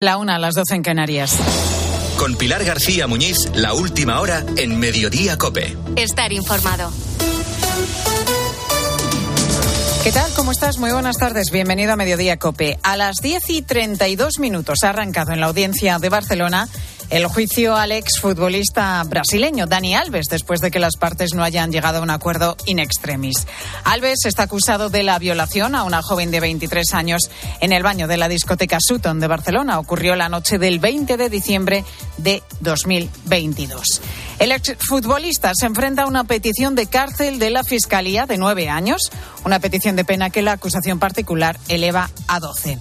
La una a las doce en Canarias. Con Pilar García Muñiz, la última hora en Mediodía Cope. Estar informado. ¿Qué tal? ¿Cómo estás? Muy buenas tardes. Bienvenido a Mediodía Cope. A las 10 y 32 minutos ha arrancado en la audiencia de Barcelona el juicio al exfutbolista brasileño Dani Alves después de que las partes no hayan llegado a un acuerdo in extremis. Alves está acusado de la violación a una joven de 23 años en el baño de la discoteca Sutton de Barcelona. Ocurrió la noche del 20 de diciembre de 2022. El exfutbolista se enfrenta a una petición de cárcel de la Fiscalía de nueve años, una petición de pena que la acusación particular eleva a 12.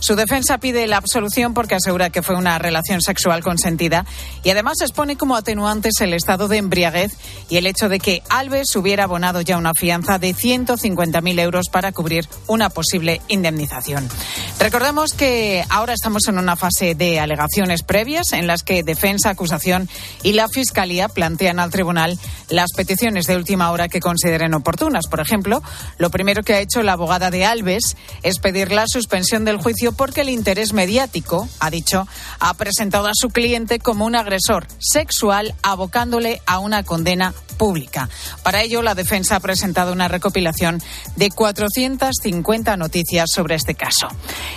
Su defensa pide la absolución porque asegura que fue una relación sexual consentida y además expone como atenuantes el estado de embriaguez y el hecho de que Alves hubiera abonado ya una fianza de 150.000 euros para cubrir una posible indemnización. Recordemos que ahora estamos en una fase de alegaciones previas en las que defensa, acusación y la Fiscalía plantean al tribunal las peticiones de última hora que consideren oportunas. Por ejemplo, lo primero que ha hecho la abogada de Alves es pedir la suspensión del juicio porque el interés mediático, ha dicho, ha presentado a su cliente como un agresor sexual abocándole a una condena pública. Para ello, la defensa ha presentado una recopilación de 450 noticias sobre este caso.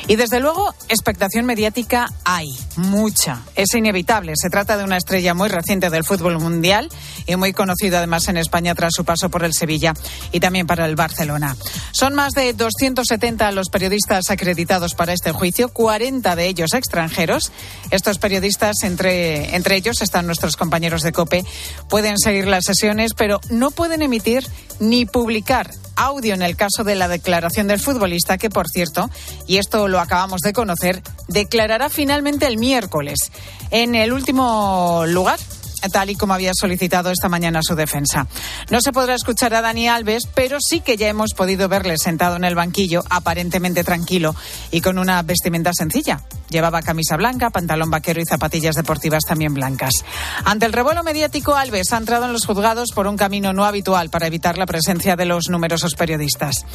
Y desde luego, expectación mediática hay, mucha. Es inevitable. Se trata de una estrella muy reciente del fútbol mundial y muy conocida además en España tras su paso por el Sevilla y también para el Barcelona. Son más de 270 los periodistas acreditados para este juicio, 40 de ellos extranjeros. Estos periodistas, entre, entre ellos están nuestros compañeros de COPE, pueden seguir la sesión pero no pueden emitir ni publicar audio en el caso de la declaración del futbolista, que por cierto, y esto lo acabamos de conocer, declarará finalmente el miércoles. En el último lugar, tal y como había solicitado esta mañana su defensa. No se podrá escuchar a Dani Alves, pero sí que ya hemos podido verle sentado en el banquillo, aparentemente tranquilo y con una vestimenta sencilla. Llevaba camisa blanca, pantalón vaquero y zapatillas deportivas también blancas. Ante el revuelo mediático, Alves ha entrado en los juzgados por un camino no habitual para evitar la presencia de los numerosos periodistas.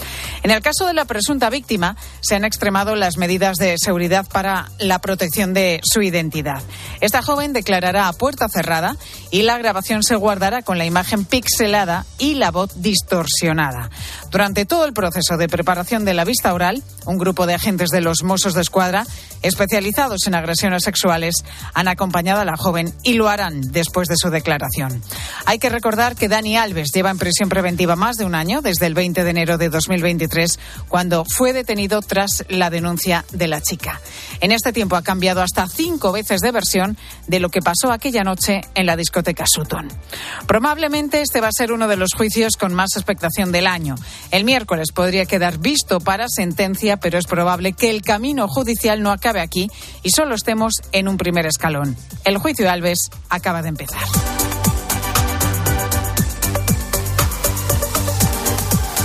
En el caso de la presunta víctima, se han extremado las medidas de seguridad para la protección de su identidad. Esta joven declarará a puerta cerrada y la grabación se guardará con la imagen pixelada y la voz distorsionada. Durante todo el proceso de preparación de la vista oral, un grupo de agentes de los Mossos de Escuadra, especializados en agresiones sexuales, han acompañado a la joven y lo harán después de su declaración. Hay que recordar que Dani Alves lleva en prisión preventiva más de un año, desde el 20 de enero de 2023, cuando fue detenido tras la denuncia de la chica. En este tiempo ha cambiado hasta cinco veces de versión de lo que pasó aquella noche en la discoteca Sutton. Probablemente este va a ser uno de los juicios con más expectación del año. El miércoles podría quedar visto para sentencia, pero es probable que el camino judicial no acabe aquí y solo estemos en un primer escalón. El juicio de Alves acaba de empezar.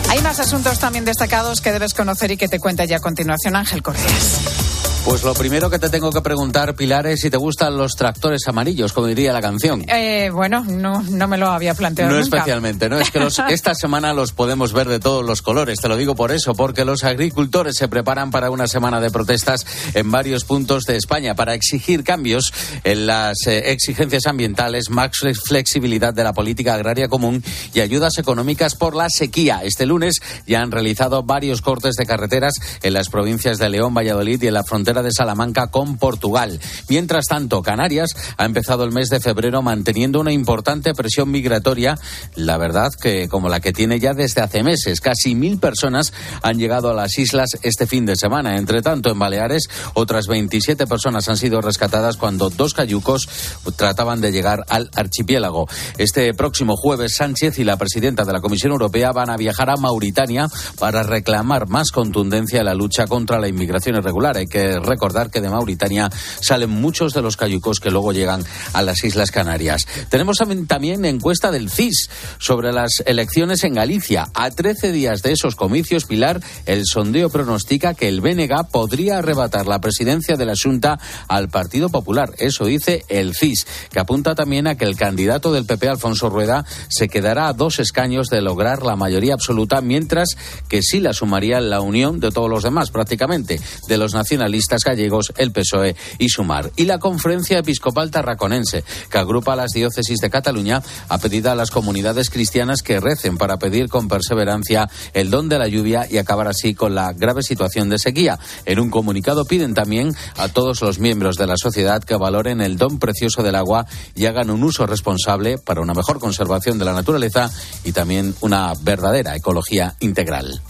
Hay más asuntos también destacados que debes conocer y que te cuenta ya a continuación Ángel Correas. Pues lo primero que te tengo que preguntar, Pilar, es si te gustan los tractores amarillos, como diría la canción. Eh, bueno, no, no me lo había planteado. No nunca. especialmente, ¿no? Es que los, esta semana los podemos ver de todos los colores. Te lo digo por eso, porque los agricultores se preparan para una semana de protestas en varios puntos de España para exigir cambios en las eh, exigencias ambientales, más flexibilidad de la política agraria común y ayudas económicas por la sequía. Este lunes ya han realizado varios cortes de carreteras en las provincias de León, Valladolid y en la frontera de Salamanca con Portugal. Mientras tanto, Canarias ha empezado el mes de febrero manteniendo una importante presión migratoria, la verdad que como la que tiene ya desde hace meses. Casi mil personas han llegado a las islas este fin de semana. Entre tanto, en Baleares, otras 27 personas han sido rescatadas cuando dos cayucos trataban de llegar al archipiélago. Este próximo jueves, Sánchez y la presidenta de la Comisión Europea van a viajar a Mauritania para reclamar más contundencia en la lucha contra la inmigración irregular. Hay que recordar que de Mauritania salen muchos de los cayucos que luego llegan a las Islas Canarias. Tenemos también encuesta del CIS sobre las elecciones en Galicia. A 13 días de esos comicios, Pilar, el sondeo pronostica que el BNG podría arrebatar la presidencia de la Junta al Partido Popular. Eso dice el CIS, que apunta también a que el candidato del PP, Alfonso Rueda, se quedará a dos escaños de lograr la mayoría absoluta, mientras que sí la sumaría la unión de todos los demás, prácticamente, de los nacionalistas gallegos, el PSOE y Sumar. Y la Conferencia Episcopal Tarraconense, que agrupa las diócesis de Cataluña, ha pedido a las comunidades cristianas que recen para pedir con perseverancia el don de la lluvia y acabar así con la grave situación de sequía. En un comunicado piden también a todos los miembros de la sociedad que valoren el don precioso del agua y hagan un uso responsable para una mejor conservación de la naturaleza y también una verdadera ecología integral.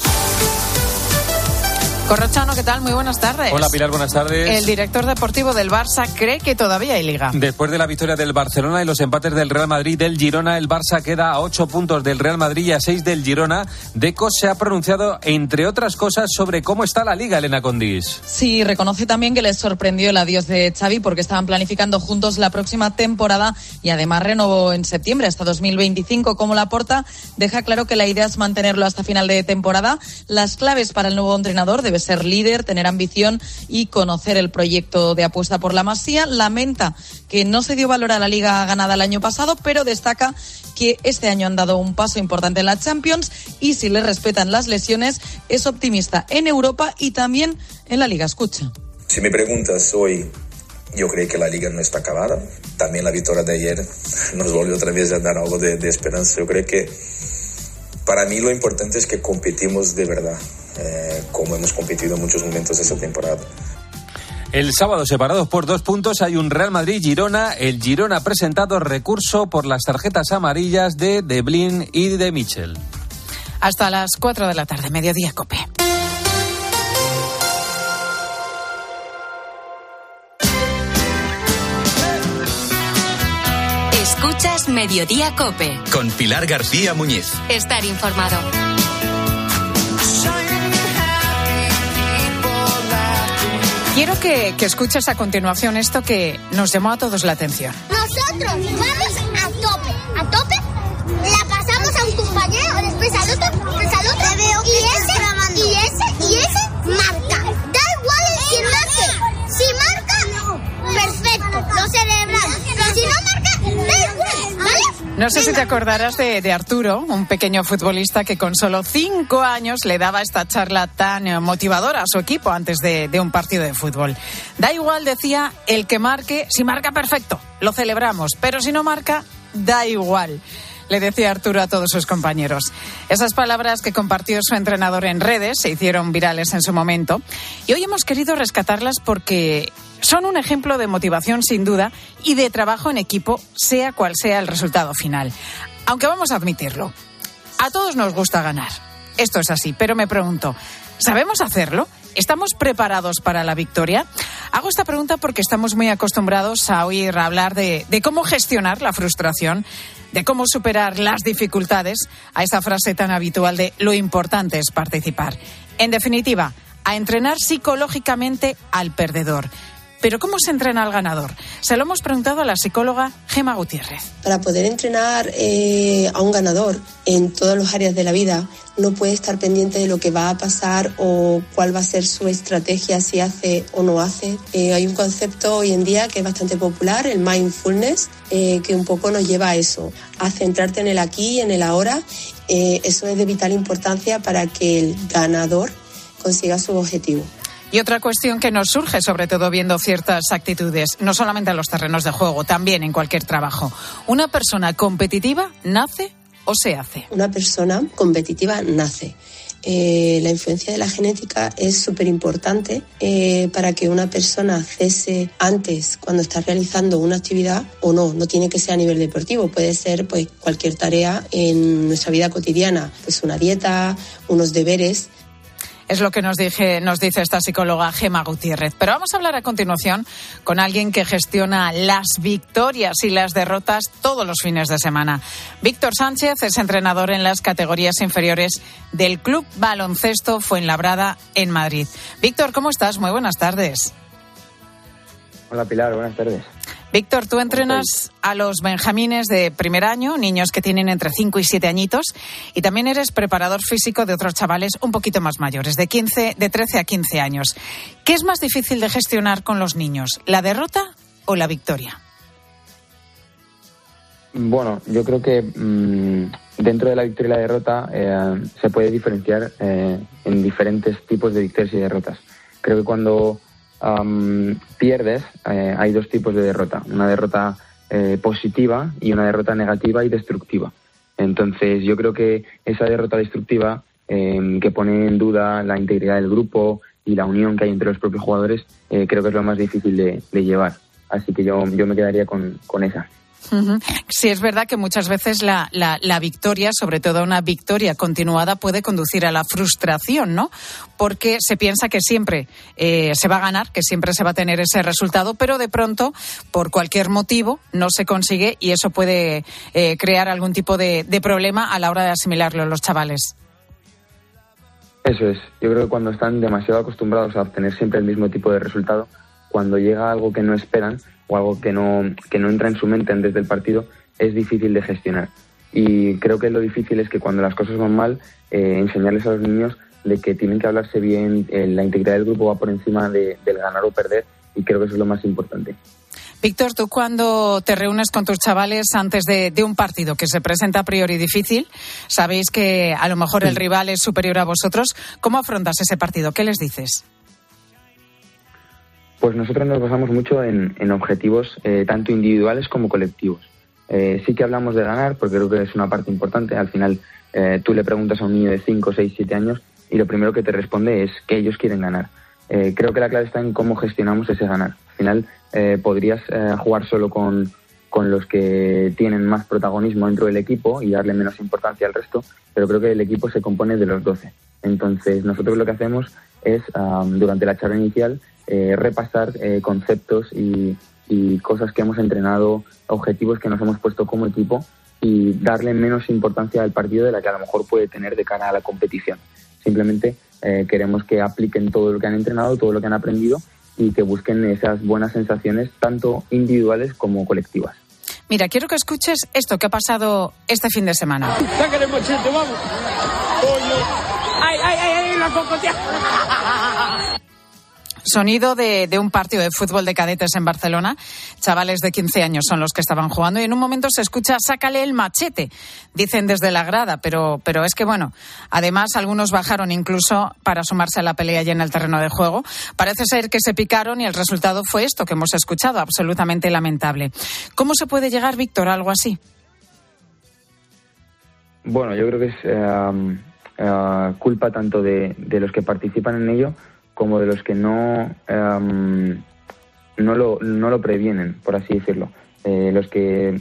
Corrochano, ¿qué tal? Muy buenas tardes. Hola Pilar, buenas tardes. El director deportivo del Barça cree que todavía hay liga. Después de la victoria del Barcelona y los empates del Real Madrid del Girona, el Barça queda a ocho puntos del Real Madrid y a seis del Girona. Deco se ha pronunciado, entre otras cosas, sobre cómo está la liga, Elena Condis. Sí, reconoce también que les sorprendió el adiós de Xavi porque estaban planificando juntos la próxima temporada y además renovó en septiembre hasta 2025. Como la porta, deja claro que la idea es mantenerlo hasta final de temporada. Las claves para el nuevo entrenador debe ser líder, tener ambición y conocer el proyecto de apuesta por la Masía. Lamenta que no se dio valor a la liga ganada el año pasado, pero destaca que este año han dado un paso importante en la Champions y si le respetan las lesiones es optimista en Europa y también en la liga. Escucha. Si me preguntas hoy yo creo que la liga no está acabada. También la victoria de ayer nos volvió otra vez a dar algo de, de, esperanza. Yo creo que para mí lo importante es que competimos de verdad. Eh, como hemos competido en muchos momentos esta temporada. El sábado, separados por dos puntos, hay un Real Madrid-Girona. El Girona ha presentado recurso por las tarjetas amarillas de Deblin y de Michel. Hasta las 4 de la tarde, mediodía, Cope. Mediodía Cope. Con Pilar García Muñiz. Estar informado. Quiero que, que, escuches a continuación esto que nos llamó a todos la atención. Nosotros vamos a tope, a tope, la pasamos a un compañero, después al otro, después al otro, y ese, y ese, y ese marca. Da igual el quien marque. Si marca, perfecto, lo celebramos. Pero si no marca. No sé si te acordarás de, Arturo, un pequeño futbolista que con solo cinco años le daba esta charla tan motivadora a su equipo antes de, un partido de fútbol. Da igual, decía, el que marque, si marca perfecto, lo celebramos, pero si no marca, da igual. Le decía Arturo a todos sus compañeros. Esas palabras que compartió su entrenador en redes se hicieron virales en su momento y hoy hemos querido rescatarlas porque son un ejemplo de motivación sin duda y de trabajo en equipo, sea cual sea el resultado final. Aunque vamos a admitirlo, a todos nos gusta ganar. Esto es así, pero me pregunto, ¿sabemos hacerlo? ¿Estamos preparados para la victoria? Hago esta pregunta porque estamos muy acostumbrados a oír hablar de, cómo gestionar la frustración, de cómo superar las dificultades, a esa frase tan habitual de lo importante es participar. En definitiva, a entrenar psicológicamente al perdedor. Pero ¿cómo se entrena al ganador? Se lo hemos preguntado a la psicóloga Gema Gutiérrez. Para poder entrenar eh, a un ganador en todas las áreas de la vida, no puede estar pendiente de lo que va a pasar o cuál va a ser su estrategia, si hace o no hace. Eh, hay un concepto hoy en día que es bastante popular, el mindfulness, eh, que un poco nos lleva a eso, a centrarte en el aquí y en el ahora. eso es de vital importancia para que el ganador consiga su objetivo. Y otra cuestión que nos surge, sobre todo viendo ciertas actitudes, no solamente en los terrenos de juego, también en cualquier trabajo. ¿Una persona competitiva nace o se hace? Una persona competitiva nace. Eh, la influencia de la genética es súper importante eh, para que una persona cese antes cuando está realizando una actividad o no. No tiene que ser a nivel deportivo, puede ser pues cualquier tarea en nuestra vida cotidiana, pues una dieta, unos deberes. Es lo que nos, dije, nos dice esta psicóloga Gema Gutiérrez. Pero vamos a hablar a continuación con alguien que gestiona las victorias y las derrotas todos los fines de semana. Víctor Sánchez es entrenador en las categorías inferiores del Club Baloncesto Fuenlabrada en Madrid. Víctor, ¿cómo estás? Muy buenas tardes. Hola Pilar, buenas tardes. Víctor, tú entrenas a los benjamines de primer año, niños que tienen entre 5 y 7 añitos, y también eres preparador físico de otros chavales un poquito más mayores, de, 15, de 13 a 15 años. ¿Qué es más difícil de gestionar con los niños, la derrota o la victoria? Bueno, yo creo que mmm, dentro de la victoria y la derrota eh, se puede diferenciar eh, en diferentes tipos de victorias y derrotas. Creo que cuando pierdes, eh, hay dos tipos de derrota. Una derrota eh, positiva y una derrota negativa y destructiva. Entonces, yo creo que esa derrota destructiva, em, que pone en duda la integridad del grupo y la unión que hay entre los propios jugadores, eh, creo que es lo más difícil de, llevar. Así que yo, yo me quedaría con, con esa. Sí, es verdad que muchas veces la, la, victoria, sobre todo una victoria continuada, puede conducir a la frustración, ¿no? Porque se piensa que siempre eh, se va a ganar, que siempre se va a tener ese resultado, pero de pronto, por cualquier motivo, no se consigue y eso puede eh, crear algún tipo de, problema a la hora de asimilarlo los chavales. Eso es. Yo creo que cuando están demasiado acostumbrados a obtener siempre el mismo tipo de resultado, cuando llega algo que no esperan, o algo que no, que no entra en su mente antes del partido, es difícil de gestionar. Y creo que lo difícil es que cuando las cosas van mal, eh, enseñarles a los niños de que tienen que hablarse bien, eh, la integridad del grupo va por encima de, del ganar o perder, y creo que eso es lo más importante. Víctor, tú cuando te reúnes con tus chavales antes de, un partido que se presenta a priori difícil, sabéis que a lo mejor el rival es superior a vosotros, ¿cómo afrontas ese partido? ¿Qué les dices? Pues nosotros nos basamos mucho en, objetivos eh, tanto individuales como colectivos. Eh, sí que hablamos de ganar, porque creo que es una parte importante. Al final, eh, tú le preguntas a un niño de 5, 6, 7 años y lo primero que te responde es que ellos quieren ganar. creo que la clave está en cómo gestionamos ese ganar. Al final, podrías jugar solo con, con los que tienen más protagonismo dentro del equipo y darle menos importancia al resto, pero creo que el equipo se compone de los 12. Entonces, nosotros lo que hacemos es, durante la charla inicial, eh, repasar eh, conceptos y, cosas que hemos entrenado, objetivos que nos hemos puesto como equipo y darle menos importancia al partido de la que a lo mejor puede tener de cara a la competición. Simplemente eh, queremos que apliquen todo lo que han entrenado, todo lo que han aprendido y que busquen esas buenas sensaciones, tanto individuales como colectivas. Mira, quiero que escuches esto que ha pasado este fin de semana. vamos! ¡Ay, ay, ay! ¡La Sonido de, un partido de fútbol de cadetes en Barcelona. Chavales de 15 años son los que estaban jugando y en un momento se escucha sácale el machete, dicen desde la grada, pero, pero es que bueno, además algunos bajaron incluso para sumarse a la pelea ya en el terreno de juego. Parece ser que se picaron y el resultado fue esto que hemos escuchado, absolutamente lamentable. ¿Cómo se puede llegar, Víctor, a algo así? Bueno, yo creo que es eh, eh, culpa tanto de los que participan en ello como de los que no, em, no, lo, no lo previenen, por así decirlo. Eh, los que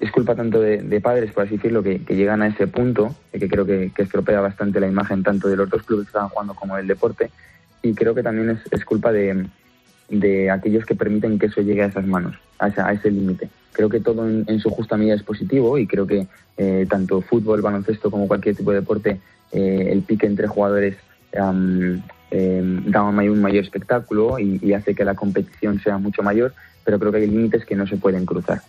es culpa tanto de, padres, por así decirlo, que, llegan a ese punto, que creo que, estropea bastante la imagen tanto de los dos clubes que están jugando como del deporte, y creo que también es, es culpa de, de, aquellos que permiten que eso llegue a esas manos, a, a ese límite. Creo que todo en, su justa medida es positivo y creo que eh, tanto fútbol, baloncesto como cualquier tipo de deporte, eh, el pique entre jugadores eh, da un mayor espectáculo y, hace que la competición sea mucho mayor, pero creo que hay límites que no se pueden cruzar.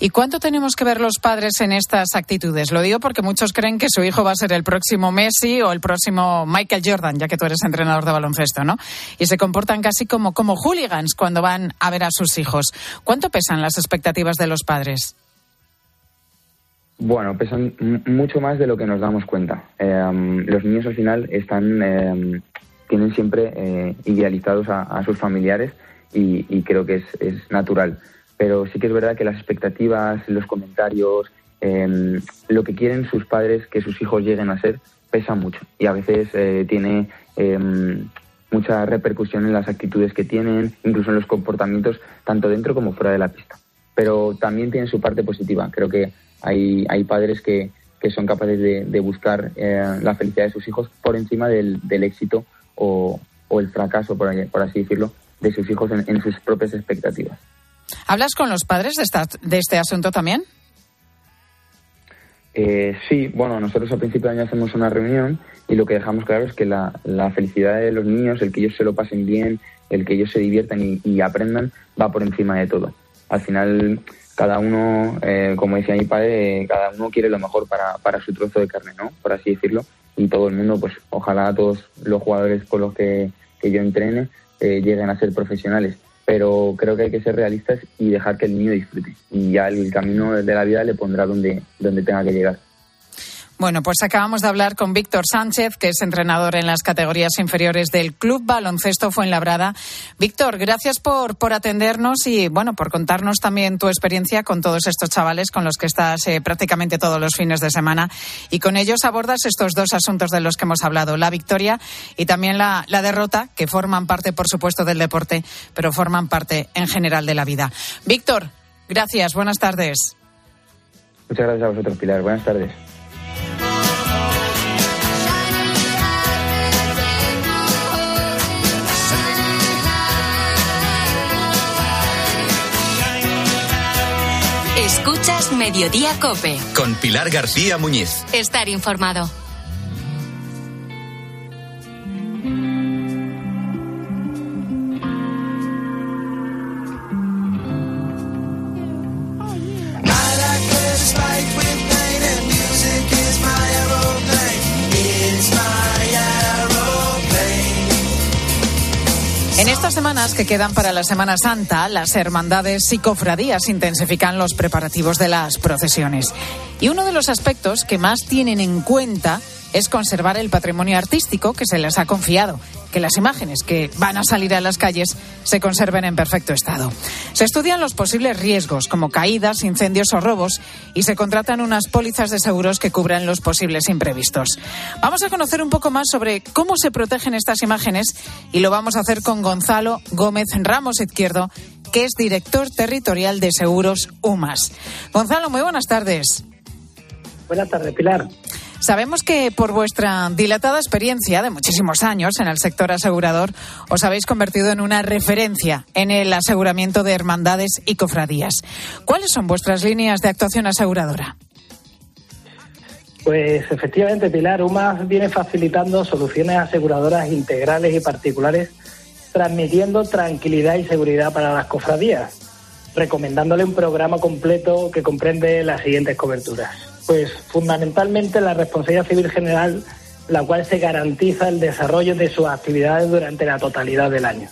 ¿Y cuánto tenemos que ver los padres en estas actitudes? Lo digo porque muchos creen que su hijo va a ser el próximo Messi o el próximo Michael Jordan, ya que tú eres entrenador de baloncesto, ¿no? Y se comportan casi como, como hooligans cuando van a ver a sus hijos. ¿Cuánto pesan las expectativas de los padres? Bueno, pesan mucho más de lo que nos damos cuenta. Eh, los niños al final están eh, tienen siempre eh, idealizados a, sus familiares y, creo que es, natural. Pero sí que es verdad que las expectativas, los comentarios, em, lo que quieren sus padres que sus hijos lleguen a ser, pesa mucho y a veces eh, tiene em, mucha repercusión en las actitudes que tienen, incluso en los comportamientos, tanto dentro como fuera de la pista. Pero también tiene su parte positiva. Creo que hay, hay padres que, que son capaces de, buscar eh, la felicidad de sus hijos por encima del éxito o, el fracaso, por, así decirlo, de sus hijos en, sus propias expectativas. ¿Hablas con los padres de, de este asunto también? Eh, sí, bueno, nosotros al principio de año hacemos una reunión y lo que dejamos claro es que la, felicidad de los niños, el que ellos se lo pasen bien, el que ellos se diviertan y, aprendan, va por encima de todo. Al final, cada uno, eh, como decía mi padre, cada uno quiere lo mejor para, para su trozo de carne, ¿no? Por así decirlo y todo el mundo, pues ojalá todos los jugadores con los que, yo entrene eh, lleguen a ser profesionales. Pero creo que hay que ser realistas y dejar que el niño disfrute. Y ya el camino de la vida le pondrá donde, donde tenga que llegar. Bueno, pues acabamos de hablar con Víctor Sánchez, que es entrenador en las categorías inferiores del Club Baloncesto Fuenlabrada. Víctor, gracias por, por atendernos y, bueno, por contarnos también tu experiencia con todos estos chavales con los que estás eh, prácticamente todos los fines de semana. Y con ellos abordas estos dos asuntos de los que hemos hablado, la victoria y también la, la derrota, que forman parte, por supuesto, del deporte, pero forman parte en general de la vida. Víctor, gracias. Buenas tardes. Muchas gracias a vosotros, Pilar. Buenas tardes. Mediodía Cope. Con Pilar García Muñiz. Estar informado. Que quedan para la Semana Santa, las hermandades y cofradías intensifican los preparativos de las procesiones. Y uno de los aspectos que más tienen en cuenta es conservar el patrimonio artístico que se les ha confiado, que las imágenes que van a salir a las calles se conserven en perfecto estado. Se estudian los posibles riesgos como caídas, incendios o robos y se contratan unas pólizas de seguros que cubran los posibles imprevistos. Vamos a conocer un poco más sobre cómo se protegen estas imágenes y lo vamos a hacer con Gonzalo Gómez Ramos Izquierdo, que es director territorial de Seguros UMAS. Gonzalo, muy buenas tardes. Buenas tardes, Pilar. Sabemos que por vuestra dilatada experiencia de muchísimos años en el sector asegurador, os habéis convertido en una referencia en el aseguramiento de hermandades y cofradías. ¿Cuáles son vuestras líneas de actuación aseguradora? Pues efectivamente, Pilar, UMAS viene facilitando soluciones aseguradoras integrales y particulares, transmitiendo tranquilidad y seguridad para las cofradías, recomendándole un programa completo que comprende las siguientes coberturas pues fundamentalmente la responsabilidad civil general, la cual se garantiza el desarrollo de sus actividades durante la totalidad del año,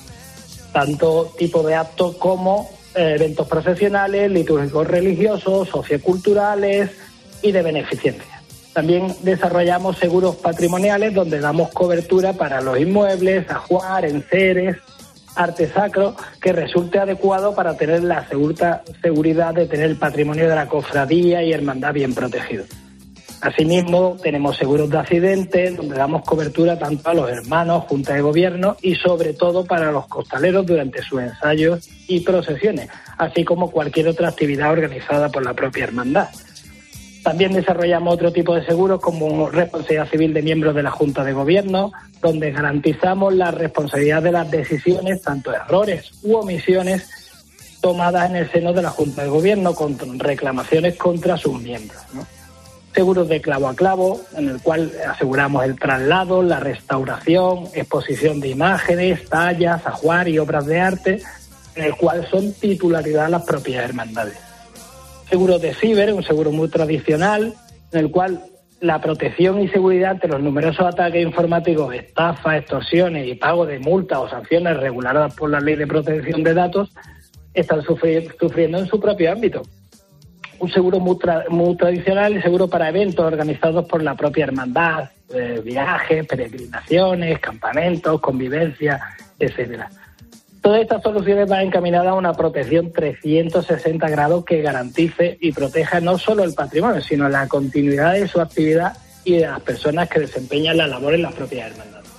tanto tipo de actos como eh, eventos profesionales, litúrgicos religiosos, socioculturales y de beneficencia. También desarrollamos seguros patrimoniales donde damos cobertura para los inmuebles, ajuar, enseres, arte sacro que resulte adecuado para tener la seguridad de tener el patrimonio de la cofradía y hermandad bien protegido. Asimismo, tenemos seguros de accidentes, donde damos cobertura tanto a los hermanos, junta de gobierno y sobre todo para los costaleros durante sus ensayos y procesiones, así como cualquier otra actividad organizada por la propia hermandad. También desarrollamos otro tipo de seguros como responsabilidad civil de miembros de la Junta de Gobierno, donde garantizamos la responsabilidad de las decisiones, tanto errores u omisiones, tomadas en el seno de la Junta de Gobierno con reclamaciones contra sus miembros. Seguros de clavo a clavo, en el cual aseguramos el traslado, la restauración, exposición de imágenes, tallas, ajuar y obras de arte, en el cual son titularidad las propias hermandades seguro de ciber, un seguro muy tradicional, en el cual la protección y seguridad ante los numerosos ataques informáticos, estafas, extorsiones y pago de multas o sanciones reguladas por la Ley de Protección de Datos están sufriendo en su propio ámbito. Un seguro muy, tradicional y seguro para eventos organizados por la propia hermandad, eh, viajes, peregrinaciones, campamentos, convivencia, etcétera. Todas estas soluciones van encaminadas a una protección 360 grados que garantice y proteja no solo el patrimonio, sino la continuidad de su actividad y de las personas que desempeñan la labor en las propias hermandades.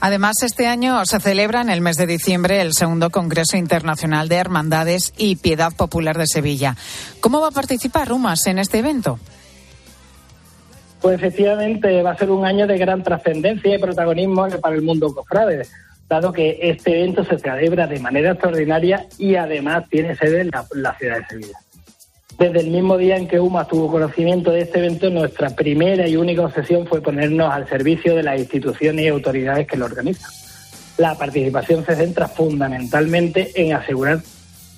Además, este año se celebra en el mes de diciembre el segundo Congreso Internacional de Hermandades y Piedad Popular de Sevilla. ¿Cómo va a participar Rumas en este evento? Pues efectivamente va a ser un año de gran trascendencia y protagonismo para el mundo cofrade dado que este evento se celebra de manera extraordinaria y además tiene sede en la, ciudad de Sevilla. Desde el mismo día en que UMA tuvo conocimiento de este evento, nuestra primera y única obsesión fue ponernos al servicio de las instituciones y autoridades que lo organizan. La participación se centra fundamentalmente en asegurar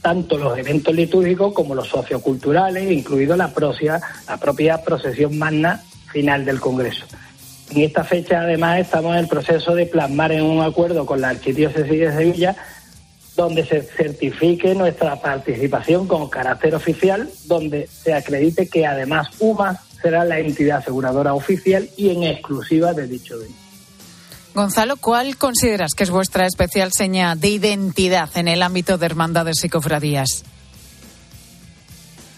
tanto los eventos litúrgicos como los socioculturales, incluido la, la propia procesión magna final del Congreso. En esta fecha, además, estamos en el proceso de plasmar en un acuerdo con la Archidiócesis de Sevilla donde se certifique nuestra participación con carácter oficial, donde se acredite que además UMAS será la entidad aseguradora oficial y en exclusiva de dicho bien. Gonzalo, ¿cuál consideras que es vuestra especial seña de identidad en el ámbito de hermandades y cofradías?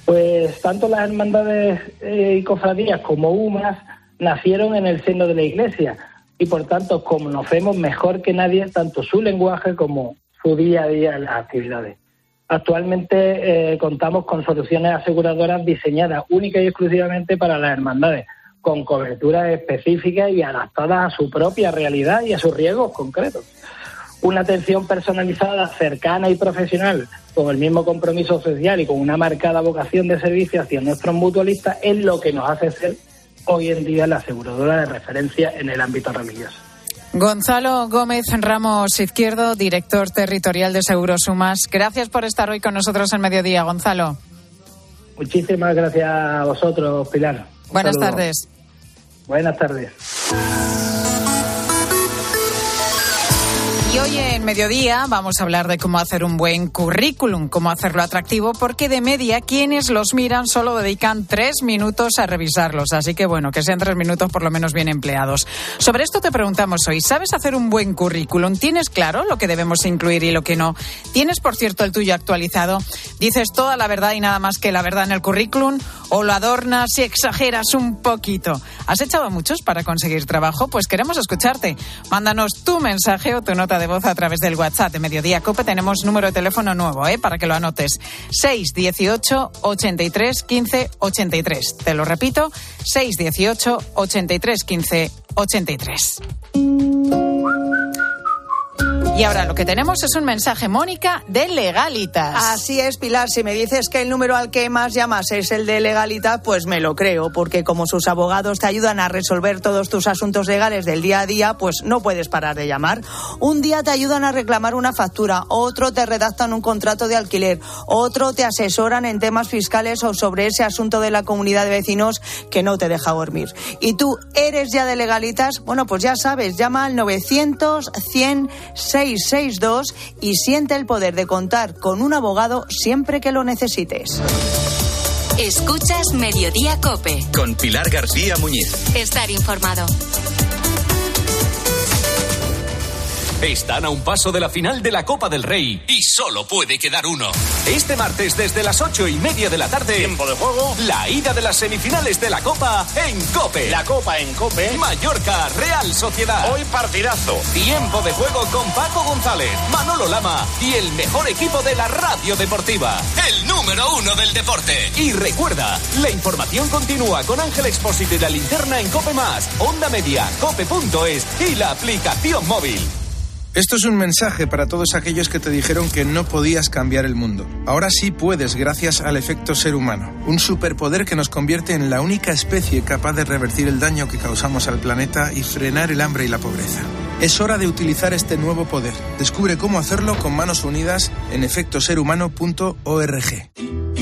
Pues tanto las hermandades eh, y cofradías como UMAS nacieron en el seno de la Iglesia y por tanto conocemos mejor que nadie tanto su lenguaje como su día a día en las actividades. Actualmente eh, contamos con soluciones aseguradoras diseñadas única y exclusivamente para las hermandades, con coberturas específicas y adaptadas a su propia realidad y a sus riesgos concretos. Una atención personalizada, cercana y profesional, con el mismo compromiso social y con una marcada vocación de servicio hacia nuestros mutualistas es lo que nos hace ser hoy en día la aseguradora de referencia en el ámbito religioso. Gonzalo Gómez Ramos Izquierdo, director territorial de Seguros Sumas. Gracias por estar hoy con nosotros en Mediodía, Gonzalo. Muchísimas gracias a vosotros, Pilar. Buenas tardes. Buenas tardes. Mediodía vamos a hablar de cómo hacer un buen currículum, cómo hacerlo atractivo, porque de media quienes los miran solo dedican tres minutos a revisarlos. Así que bueno, que sean tres minutos por lo menos bien empleados. Sobre esto te preguntamos hoy, ¿sabes hacer un buen currículum? ¿Tienes claro lo que debemos incluir y lo que no? ¿Tienes, por cierto, el tuyo actualizado? ¿Dices toda la verdad y nada más que la verdad en el currículum? ¿O lo adornas y exageras un poquito? ¿Has echado muchos para conseguir trabajo? Pues queremos escucharte. Mándanos tu mensaje o tu nota de voz a través del WhatsApp de Mediodía Cope. Tenemos número de teléfono nuevo, ¿eh? Para que lo anotes. 618 83 15 83. Te lo repito, 618 83 15 83. Y ahora lo que tenemos es un mensaje, Mónica, de Legalitas. Así es, Pilar. Si me dices que el número al que más llamas es el de Legalitas, pues me lo creo, porque como sus abogados te ayudan a resolver todos tus asuntos legales del día a día, pues no puedes parar de llamar. Un día te ayudan a reclamar una factura, otro te redactan un contrato de alquiler, otro te asesoran en temas fiscales o sobre ese asunto de la comunidad de vecinos que no te deja dormir. Y tú eres ya de Legalitas, bueno, pues ya sabes, llama al 900 100 662 y siente el poder de contar con un abogado siempre que lo necesites. Escuchas Mediodía Cope. Con Pilar García Muñiz. Estar informado. Están a un paso de la final de la Copa del Rey y solo puede quedar uno. Este martes desde las ocho y media de la tarde. Tiempo de juego. La ida de las semifinales de la Copa en Cope. La Copa en Cope. Mallorca, Real Sociedad. Hoy partidazo. Tiempo de juego con Paco González, Manolo Lama y el mejor equipo de la radio deportiva. El número uno del deporte. Y recuerda, la información continúa con Ángel Expósito y la linterna en Cope Más, Onda Media, Cope.es y la aplicación móvil. Esto es un mensaje para todos aquellos que te dijeron que no podías cambiar el mundo. Ahora sí puedes gracias al efecto ser humano, un superpoder que nos convierte en la única especie capaz de revertir el daño que causamos al planeta y frenar el hambre y la pobreza. Es hora de utilizar este nuevo poder. Descubre cómo hacerlo con manos unidas en efectoserhumano.org.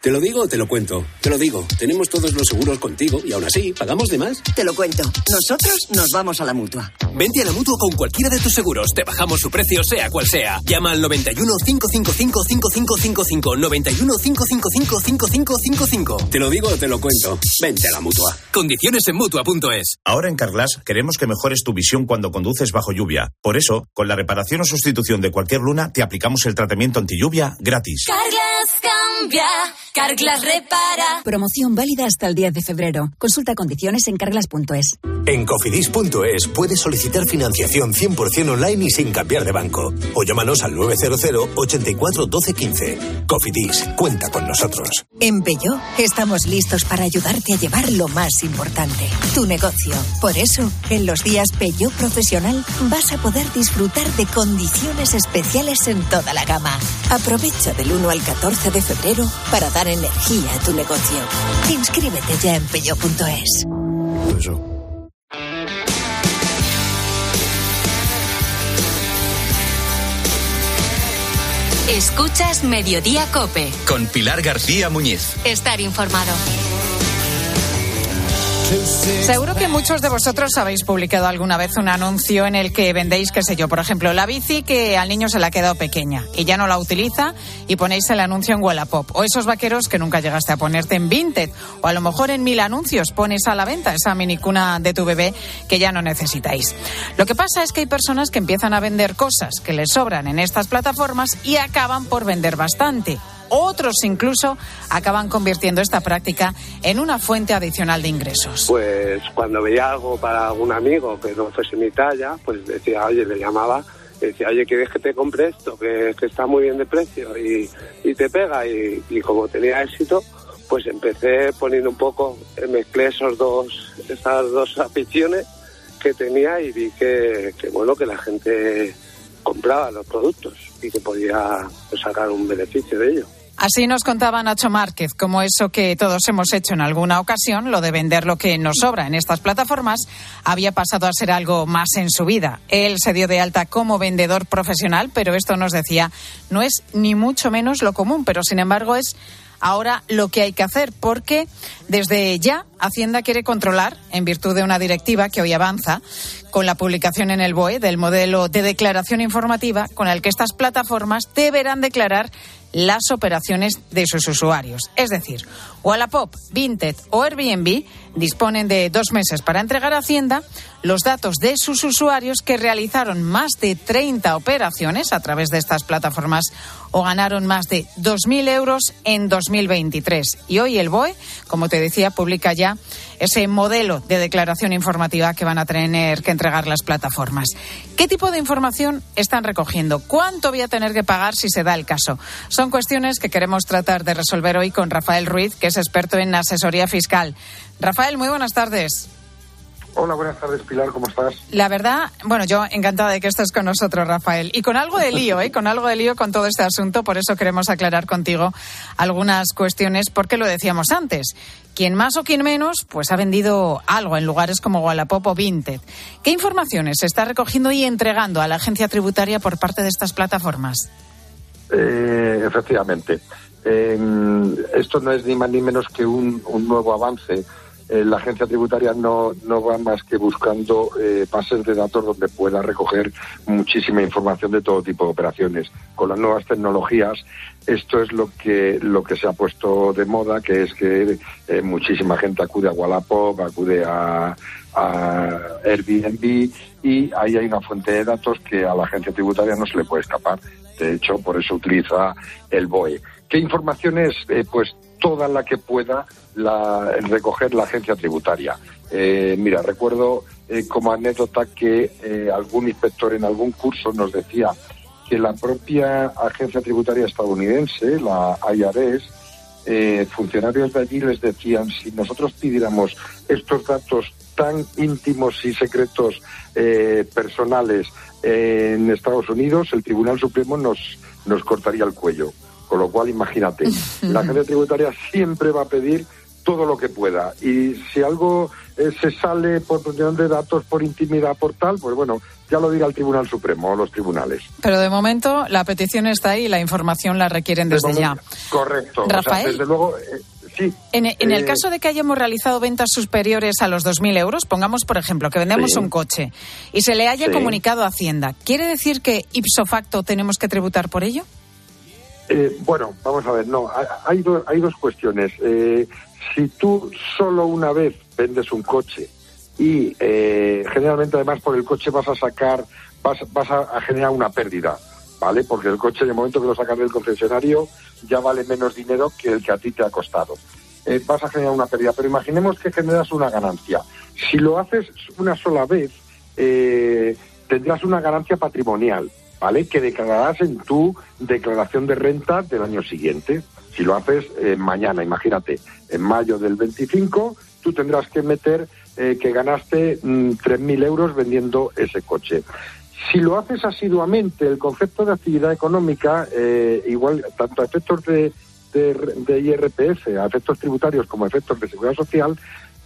¿Te lo digo o te lo cuento? Te lo digo. Tenemos todos los seguros contigo y aún así, ¿pagamos de más? Te lo cuento. Nosotros nos vamos a la mutua. Vente a la mutua con cualquiera de tus seguros. Te bajamos su precio, sea cual sea. Llama al 91 555 5555. 91 555 5555. Te lo digo o te lo cuento. Vente a la mutua. Condiciones en mutua.es. Ahora en Carglass queremos que mejores tu visión cuando conduces bajo lluvia. Por eso, con la reparación o sustitución de cualquier luna, te aplicamos el tratamiento anti lluvia gratis. Carglass cambia. Carglass repara. Promoción válida hasta el 10 de febrero. Consulta condiciones en carglass.es. En cofidis.es puedes solicitar financiación 100% online y sin cambiar de banco. O llámanos al 900 84 12 15. Cofidis, cuenta con nosotros. En Peugeot estamos listos para ayudarte a llevar lo más importante, tu negocio. Por eso, en los días Peugeot Profesional vas a poder disfrutar de condiciones especiales en toda la gama. Aprovecha del 1 al 14 de febrero para dar energía a tu negocio. Inscríbete ya en peugeot.es. Escuchas Mediodía Cope. Con Pilar García Muñiz. Estar informado. Seguro que muchos de vosotros habéis publicado alguna vez un anuncio en el que vendéis, qué sé yo, por ejemplo, la bici que al niño se le ha quedado pequeña y ya no la utiliza y ponéis el anuncio en Wallapop. O esos vaqueros que nunca llegaste a ponerte en Vinted. O a lo mejor en mil anuncios pones a la venta esa minicuna de tu bebé que ya no necesitáis. Lo que pasa es que hay personas que empiezan a vender cosas que les sobran en estas plataformas y acaban por vender bastante. Otros incluso acaban convirtiendo esta práctica en una fuente adicional de ingresos. Pues cuando veía algo para algún amigo que no fuese mi talla, pues decía, oye, le llamaba, decía, oye, ¿quieres que te compre esto? Que, está muy bien de precio y, te pega. Y, como tenía éxito, pues empecé poniendo un poco, eh, mezclé esos dos, esas dos aficiones que tenía y vi que, que bueno, que la gente compraba los productos y que podía sacar un beneficio de ello. Así nos contaba Nacho Márquez, como eso que todos hemos hecho en alguna ocasión, lo de vender lo que nos sobra en estas plataformas, había pasado a ser algo más en su vida. Él se dio de alta como vendedor profesional, pero esto nos decía, no es ni mucho menos lo común, pero sin embargo es ahora lo que hay que hacer, porque desde ya Hacienda quiere controlar, en virtud de una directiva que hoy avanza, con la publicación en el BOE del modelo de declaración informativa con el que estas plataformas deberán declarar las operaciones de sus usuarios. Es decir, Wallapop, Vinted o Airbnb disponen de dos meses para entregar a Hacienda los datos de sus usuarios que realizaron más de 30 operaciones a través de estas plataformas o ganaron más de 2.000 euros en 2023. Y hoy el BOE, como te decía, publica ya ese modelo de declaración informativa que van a tener que entregar las plataformas. ¿Qué tipo de información están recogiendo? ¿Cuánto voy a tener que pagar si se da el caso? Son cuestiones que queremos tratar de resolver hoy con Rafael Ruiz, que es experto en asesoría fiscal. Rafael, muy buenas tardes. Hola, buenas tardes, Pilar, ¿cómo estás? La verdad, bueno, yo encantada de que estés con nosotros, Rafael. Y con algo de lío, ¿eh? Con algo de lío con todo este asunto, por eso queremos aclarar contigo algunas cuestiones, porque lo decíamos antes. Quien más o quien menos, pues ha vendido algo en lugares como Wallapop o Vinted. ¿Qué informaciones se está recogiendo y entregando a la agencia tributaria por parte de estas plataformas? Eh, efectivamente. Eh, esto no es ni más ni menos que un, un nuevo avance eh, la agencia tributaria no, no va más que buscando eh, bases de datos donde pueda recoger muchísima información de todo tipo de operaciones. Con las nuevas tecnologías, esto es lo que, lo que se ha puesto de moda, que es que eh, muchísima gente acude a Wallapop, acude a, a Airbnb y ahí hay una fuente de datos que a la agencia tributaria no se le puede escapar. De hecho, por eso utiliza el BOE. ¿Qué información es? Eh, pues toda la que pueda la, recoger la agencia tributaria. Eh, mira, recuerdo eh, como anécdota que eh, algún inspector en algún curso nos decía que la propia agencia tributaria estadounidense, la IRS, funcionarios de allí les decían si nosotros pidiéramos estos datos tan íntimos y secretos personales en Estados Unidos, el Tribunal Supremo nos, nos cortaría el cuello. Con lo cual, imagínate, la agencia tributaria siempre va a pedir todo lo que pueda. Y si algo eh, se sale por protección de datos, por intimidad, por tal, pues bueno, ya lo dirá el Tribunal Supremo o los tribunales. Pero de momento la petición está ahí y la información la requieren desde De ya. Correcto. O sea, Rafael. desde luego, eh, sí. En, en el Eh, caso de que hayamos realizado ventas superiores a los 2.000 euros, pongamos, por ejemplo, que vendemos Sí. un coche y se le haya Sí. comunicado a Hacienda, ¿quiere decir que ipso facto tenemos que tributar por ello? Eh, bueno, vamos a ver, no, hay, do- hay dos cuestiones. Eh, si tú solo una vez vendes un coche y eh, generalmente además por el coche vas a sacar, vas, vas a, a generar una pérdida, ¿vale? Porque el coche en el momento que lo sacas del concesionario ya vale menos dinero que el que a ti te ha costado. Eh, vas a generar una pérdida, pero imaginemos que generas una ganancia. Si lo haces una sola vez, eh, tendrás una ganancia patrimonial, ¿vale? Que declararás en tu declaración de renta del año siguiente. Si lo haces eh, mañana, imagínate, en mayo del 25, tú tendrás que meter eh, que ganaste mm, 3.000 euros vendiendo ese coche. Si lo haces asiduamente, el concepto de actividad económica, eh, igual, tanto a efectos de, IRPF, a efectos tributarios como a efectos de seguridad social,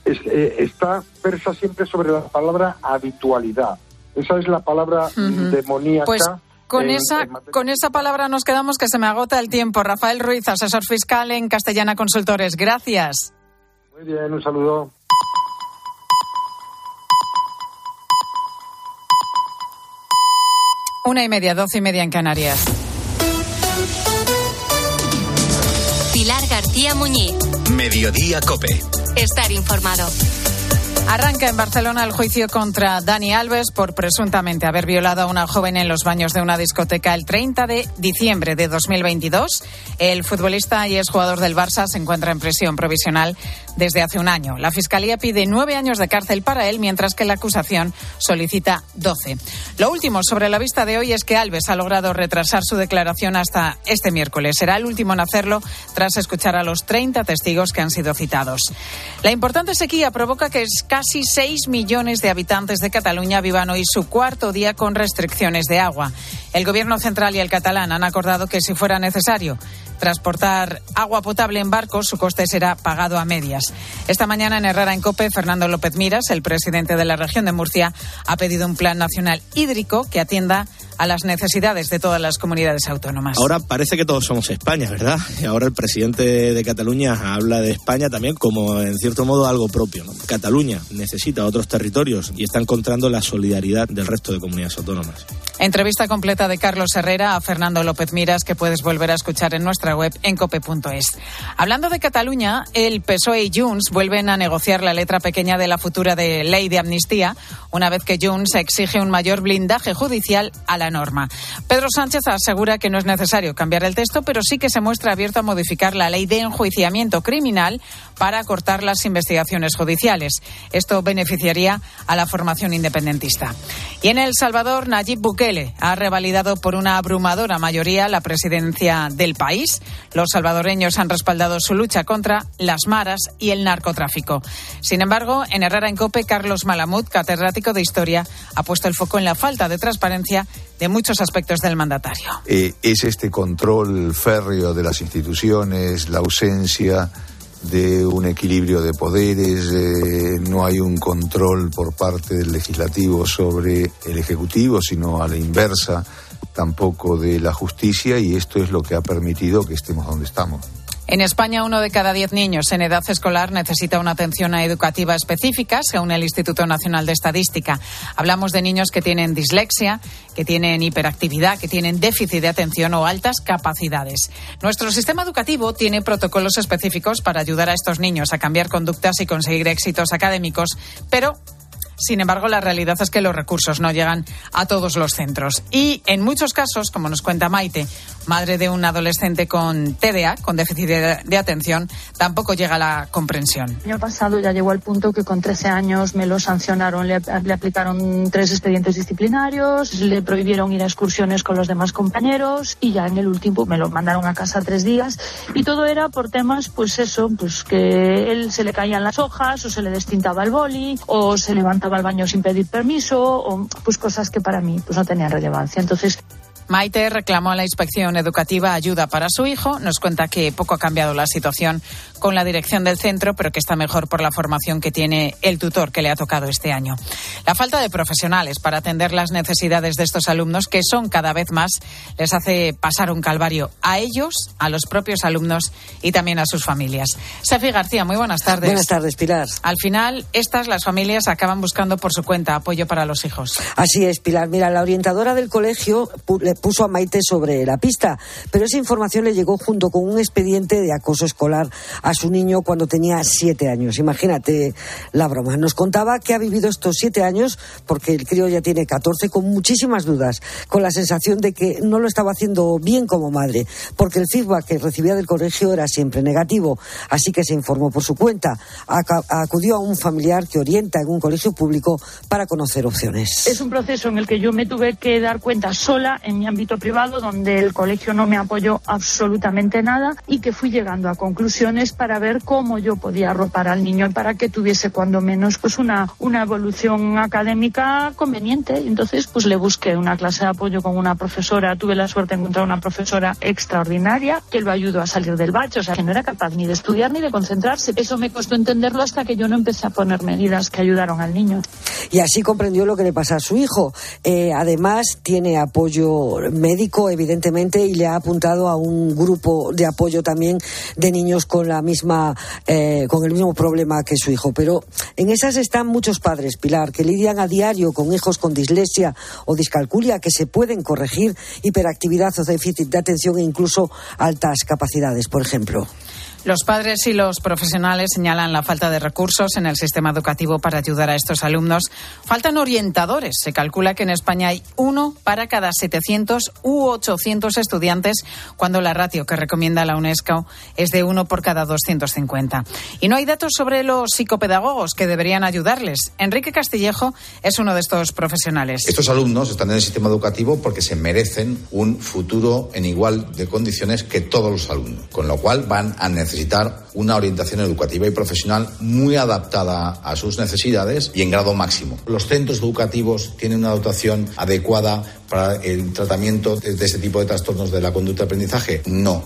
es- eh, está persa siempre sobre la palabra habitualidad. Esa es la palabra demoníaca Pues- Con, esa, con esa palabra nos quedamos que se me agota el tiempo. Rafael Ruiz, asesor fiscal en Castellana Consultores. Gracias. Muy bien, un saludo. Una y media, doce y media en Canarias. Pilar García Muñiz. Mediodía Cope. Estar informado. Arranca en Barcelona el juicio contra Dani Alves por presuntamente haber violado a una joven en los baños de una discoteca el 30 de diciembre de 2022. El futbolista y exjugador del Barça se encuentra en prisión provisional desde hace un año. La Fiscalía pide nueve años de cárcel para él, mientras que la acusación solicita doce. Lo último sobre la vista de hoy es que Alves ha logrado retrasar su declaración hasta este miércoles. Será el último en hacerlo tras escuchar a los 30 testigos que han sido citados. La importante sequía provoca que casi 6 millones de habitantes de Cataluña vivan hoy su cuarto día con restricciones de agua. El Gobierno central y el catalán han acordado que si fuera necesario transportar agua potable en barcos, su coste será pagado a medias. Esta mañana en Herrera en Cope, Fernando López Miras, el presidente de la región de Murcia, ha pedido un plan nacional hídrico que atienda a las necesidades de todas las comunidades autónomas. Ahora parece que todos somos España, ¿verdad? Y ahora el presidente de Cataluña habla de España también como, en cierto modo, algo propio. ¿no? Cataluña necesita otros territorios y está encontrando la solidaridad del resto de comunidades autónomas. Entrevista completa de Carlos Herrera a Fernando López Miras que puedes volver a escuchar en nuestra web en cope.es. Hablando de Cataluña, el PSOE y Junts vuelven a negociar la letra pequeña de la futura ley de amnistía, una vez que Junts exige un mayor blindaje judicial a la norma. Pedro Sánchez asegura que no es necesario cambiar el texto, pero sí que se muestra abierto a modificar la ley de enjuiciamiento criminal para acortar las investigaciones judiciales. Esto beneficiaría a la formación independentista. Y en El Salvador, Nayib Bukele ha revalidado por una abrumadora mayoría la presidencia del país. Los salvadoreños han respaldado su lucha contra las maras y el narcotráfico. Sin embargo, en Herrera en Cope, Carlos Malamud, catedrático de Historia, ha puesto el foco en la falta de transparencia de muchos aspectos del mandatario. Eh, es este control férreo de las instituciones, la ausencia de un equilibrio de poderes, no hay un control por parte del legislativo sobre el ejecutivo, sino a la inversa tampoco de la justicia y esto es lo que ha permitido que estemos donde estamos. En España, uno de cada diez niños en edad escolar necesita una atención educativa específica, según el Instituto Nacional de Estadística. Hablamos de niños que tienen dislexia, que tienen hiperactividad, que tienen déficit de atención o altas capacidades. Nuestro sistema educativo tiene protocolos específicos para ayudar a estos niños a cambiar conductas y conseguir éxitos académicos, pero sin embargo, la realidad es que los recursos no llegan a todos los centros. Y en muchos casos, como nos cuenta Maite, madre de un adolescente con TDA, con déficit de, de atención, tampoco llega la comprensión. El año pasado ya llegó al punto que con 13 años me lo sancionaron, le, le aplicaron tres expedientes disciplinarios, le prohibieron ir a excursiones con los demás compañeros y ya en el último me lo mandaron a casa tres días y todo era por temas, pues eso, pues que él se le caían las hojas o se le destintaba el boli o se levantaba al baño sin pedir permiso o pues cosas que para mí pues no tenían relevancia. Entonces Maite reclamó a la inspección educativa ayuda para su hijo. Nos cuenta que poco ha cambiado la situación con la dirección del centro, pero que está mejor por la formación que tiene el tutor que le ha tocado este año. La falta de profesionales para atender las necesidades de estos alumnos, que son cada vez más, les hace pasar un calvario a ellos, a los propios alumnos y también a sus familias. Sefi García, muy buenas tardes. Buenas tardes, Pilar. Al final, estas, las familias, acaban buscando por su cuenta apoyo para los hijos. Así es, Pilar. Mira, la orientadora del colegio le puso a Maite sobre la pista, pero esa información le llegó junto con un expediente de acoso escolar a su niño cuando tenía siete años. Imagínate la broma. Nos contaba que ha vivido estos siete años, porque el crío ya tiene 14, con muchísimas dudas, con la sensación de que no lo estaba haciendo bien como madre, porque el feedback que recibía del colegio era siempre negativo. Así que se informó por su cuenta. Acudió a un familiar que orienta en un colegio público para conocer opciones. Es un proceso en el que yo me tuve que dar cuenta sola en mi ámbito privado, donde el colegio no me apoyó absolutamente nada y que fui llegando a conclusiones para ver cómo yo podía arropar al niño para que tuviese cuando menos pues una, una evolución académica conveniente. Entonces pues le busqué una clase de apoyo con una profesora, tuve la suerte de encontrar una profesora extraordinaria que lo ayudó a salir del bache, o sea que no era capaz ni de estudiar ni de concentrarse. Eso me costó entenderlo hasta que yo no empecé a poner medidas que ayudaron al niño. Y así comprendió lo que le pasa a su hijo. Eh, además tiene apoyo médico, evidentemente, y le ha apuntado a un grupo de apoyo también de niños con la misma, eh, con el mismo problema que su hijo. Pero en esas están muchos padres, Pilar, que lidian a diario con hijos con dislexia o discalculia que se pueden corregir, hiperactividad o déficit de atención e incluso altas capacidades, por ejemplo. Los padres y los profesionales señalan la falta de recursos en el sistema educativo para ayudar a estos alumnos. Faltan orientadores. Se calcula que en España hay uno para cada 700 u 800 estudiantes, cuando la ratio que recomienda la UNESCO es de uno por cada 250. Y no hay datos sobre los psicopedagogos que deberían ayudarles. Enrique Castillejo es uno de estos profesionales. Estos alumnos están en el sistema educativo porque se merecen un futuro en igual de condiciones que todos los alumnos, con lo cual van a necesitar necesitar una orientación educativa y profesional muy adaptada a sus necesidades y en grado máximo. Los centros educativos tienen una dotación adecuada para el tratamiento de este tipo de trastornos de la conducta de aprendizaje? No.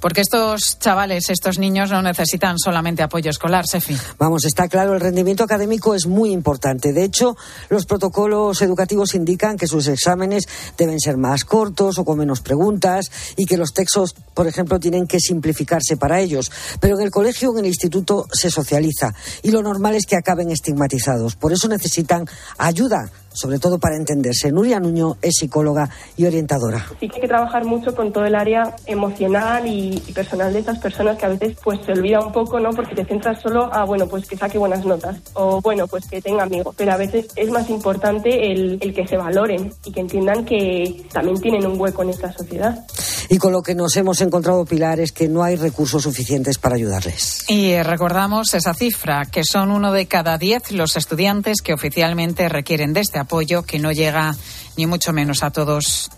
Porque estos chavales, estos niños no necesitan solamente apoyo escolar, Sefi. Vamos, está claro, el rendimiento académico es muy importante. De hecho, los protocolos educativos indican que sus exámenes deben ser más cortos o con menos preguntas y que los textos, por ejemplo, tienen que simplificarse para ellos. Pero en el colegio en el instituto se socializa y lo normal es que acaben estigmatizados. Por eso necesitan ayuda sobre todo para entenderse. Nuria Nuño es psicóloga y orientadora. Sí que hay que trabajar mucho con todo el área emocional y, personal de esas personas que a veces pues se olvida un poco, ¿no? Porque te centras solo a, bueno, pues que saque buenas notas o, bueno, pues que tenga amigos. Pero a veces es más importante el, el que se valoren y que entiendan que también tienen un hueco en esta sociedad. Y con lo que nos hemos encontrado, Pilar, es que no hay recursos suficientes para ayudarles. Y recordamos esa cifra, que son uno de cada diez los estudiantes que oficialmente requieren de este apoyo, que no llega ni mucho menos a todos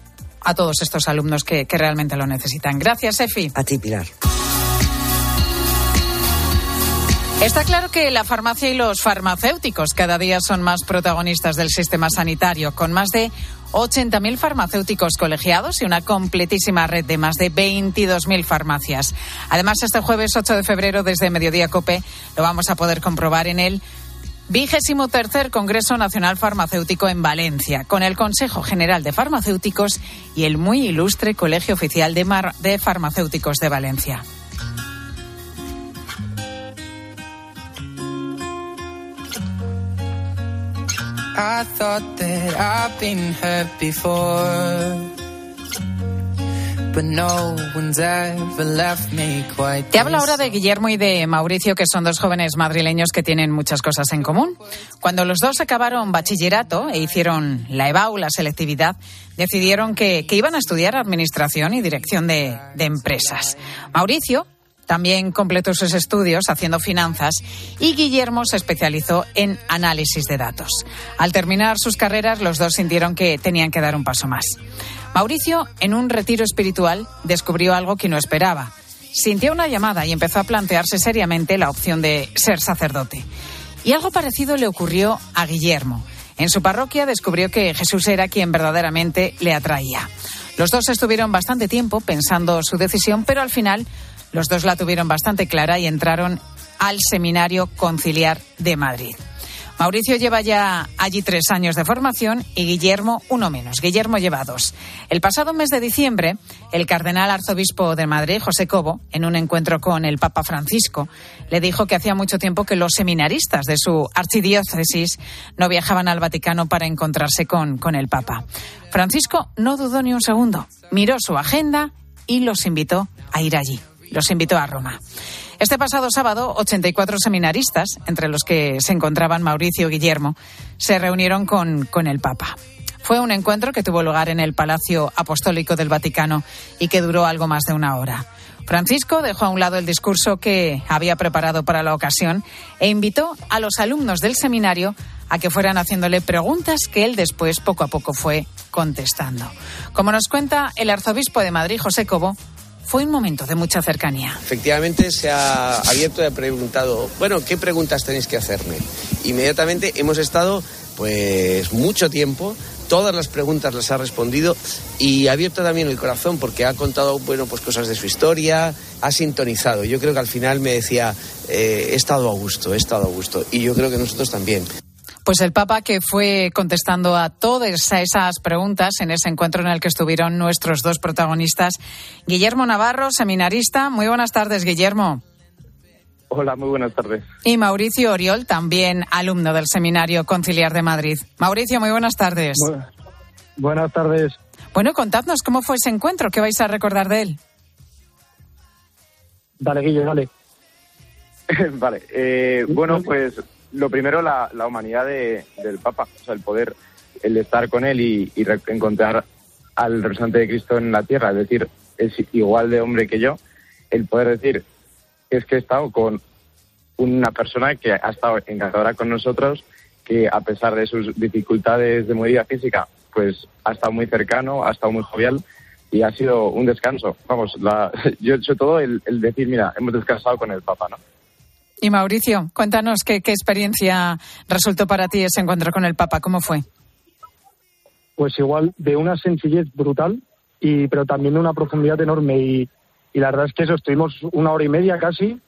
a todos estos alumnos que, que realmente lo necesitan. Gracias, Efi. A ti, Pilar. Está claro que la farmacia y los farmacéuticos cada día son más protagonistas del sistema sanitario, con más de 80.000 farmacéuticos colegiados y una completísima red de más de 22.000 farmacias. Además, este jueves 8 de febrero, desde Mediodía Cope, lo vamos a poder comprobar en el vigésimo tercer Congreso Nacional Farmacéutico en Valencia, con el Consejo General de Farmacéuticos y el muy ilustre Colegio Oficial de, de Farmacéuticos de Valencia. Te hablo ahora de Guillermo y de Mauricio, que son dos jóvenes madrileños que tienen muchas cosas en común. Cuando los dos acabaron bachillerato e hicieron la EBAU, la selectividad, decidieron que, iban a estudiar administración y dirección de, de empresas. Mauricio también completó sus estudios haciendo finanzas y Guillermo se especializó en análisis de datos. Al terminar sus carreras, los dos sintieron que tenían que dar un paso más. Mauricio, en un retiro espiritual, descubrió algo que no esperaba. Sintió una llamada y empezó a plantearse seriamente la opción de ser sacerdote. Y algo parecido le ocurrió a Guillermo. En su parroquia descubrió que Jesús era quien verdaderamente le atraía. Los dos estuvieron bastante tiempo pensando su decisión, pero al final los dos la tuvieron bastante clara y entraron al Seminario Conciliar de Madrid. Mauricio lleva ya allí tres años de formación y Guillermo uno menos. Guillermo lleva dos. El pasado mes de diciembre, el cardenal arzobispo de Madrid, José Cobo, en un encuentro con el Papa Francisco, le dijo que hacía mucho tiempo que los seminaristas de su archidiócesis no viajaban al Vaticano para encontrarse con, con el Papa. Francisco no dudó ni un segundo, miró su agenda y los invitó a ir allí los invitó a Roma. Este pasado sábado, 84 seminaristas, entre los que se encontraban Mauricio Guillermo, se reunieron con, con el Papa. Fue un encuentro que tuvo lugar en el Palacio Apostólico del Vaticano y que duró algo más de una hora. Francisco dejó a un lado el discurso que había preparado para la ocasión e invitó a los alumnos del seminario a que fueran haciéndole preguntas que él después poco a poco fue contestando. Como nos cuenta el arzobispo de Madrid, José Cobo, fue un momento de mucha cercanía. Efectivamente se ha abierto y ha preguntado, bueno, ¿qué preguntas tenéis que hacerme? Inmediatamente hemos estado pues mucho tiempo todas las preguntas las ha respondido y ha abierto también el corazón porque ha contado bueno pues cosas de su historia ha sintonizado yo creo que al final me decía eh, he estado a gusto he estado a gusto y yo creo que nosotros también Pues el Papa que fue contestando a todas esas preguntas en ese encuentro en el que estuvieron nuestros dos protagonistas, Guillermo Navarro, seminarista. Muy buenas tardes, Guillermo. Hola, muy buenas tardes. Y Mauricio Oriol, también alumno del Seminario Conciliar de Madrid. Mauricio, muy buenas tardes. buenas tardes. Bueno, contadnos cómo fue ese encuentro, qué vais a recordar de él. Dale, Guillermo, dale. vale, eh, bueno, pues lo primero, la, humanidad del Papa, o sea, el poder, el estar con él y, encontrar al representante de Cristo en la tierra, es decir, es igual de hombre que yo, el poder decir, es que he estado con una persona que ha estado encantadora con nosotros, que a pesar de sus dificultades de movilidad física, pues ha estado muy cercano, ha estado muy jovial y ha sido un descanso. Vamos, la, yo he hecho todo el, el decir, mira, hemos descansado con el Papa, ¿no? Y Mauricio, cuéntanos qué, experiencia resultó para ti ese encuentro con el Papa, ¿cómo fue? Pues igual de una sencillez brutal, y pero también de una profundidad enorme. Y, la verdad es que eso, estuvimos una hora y media casi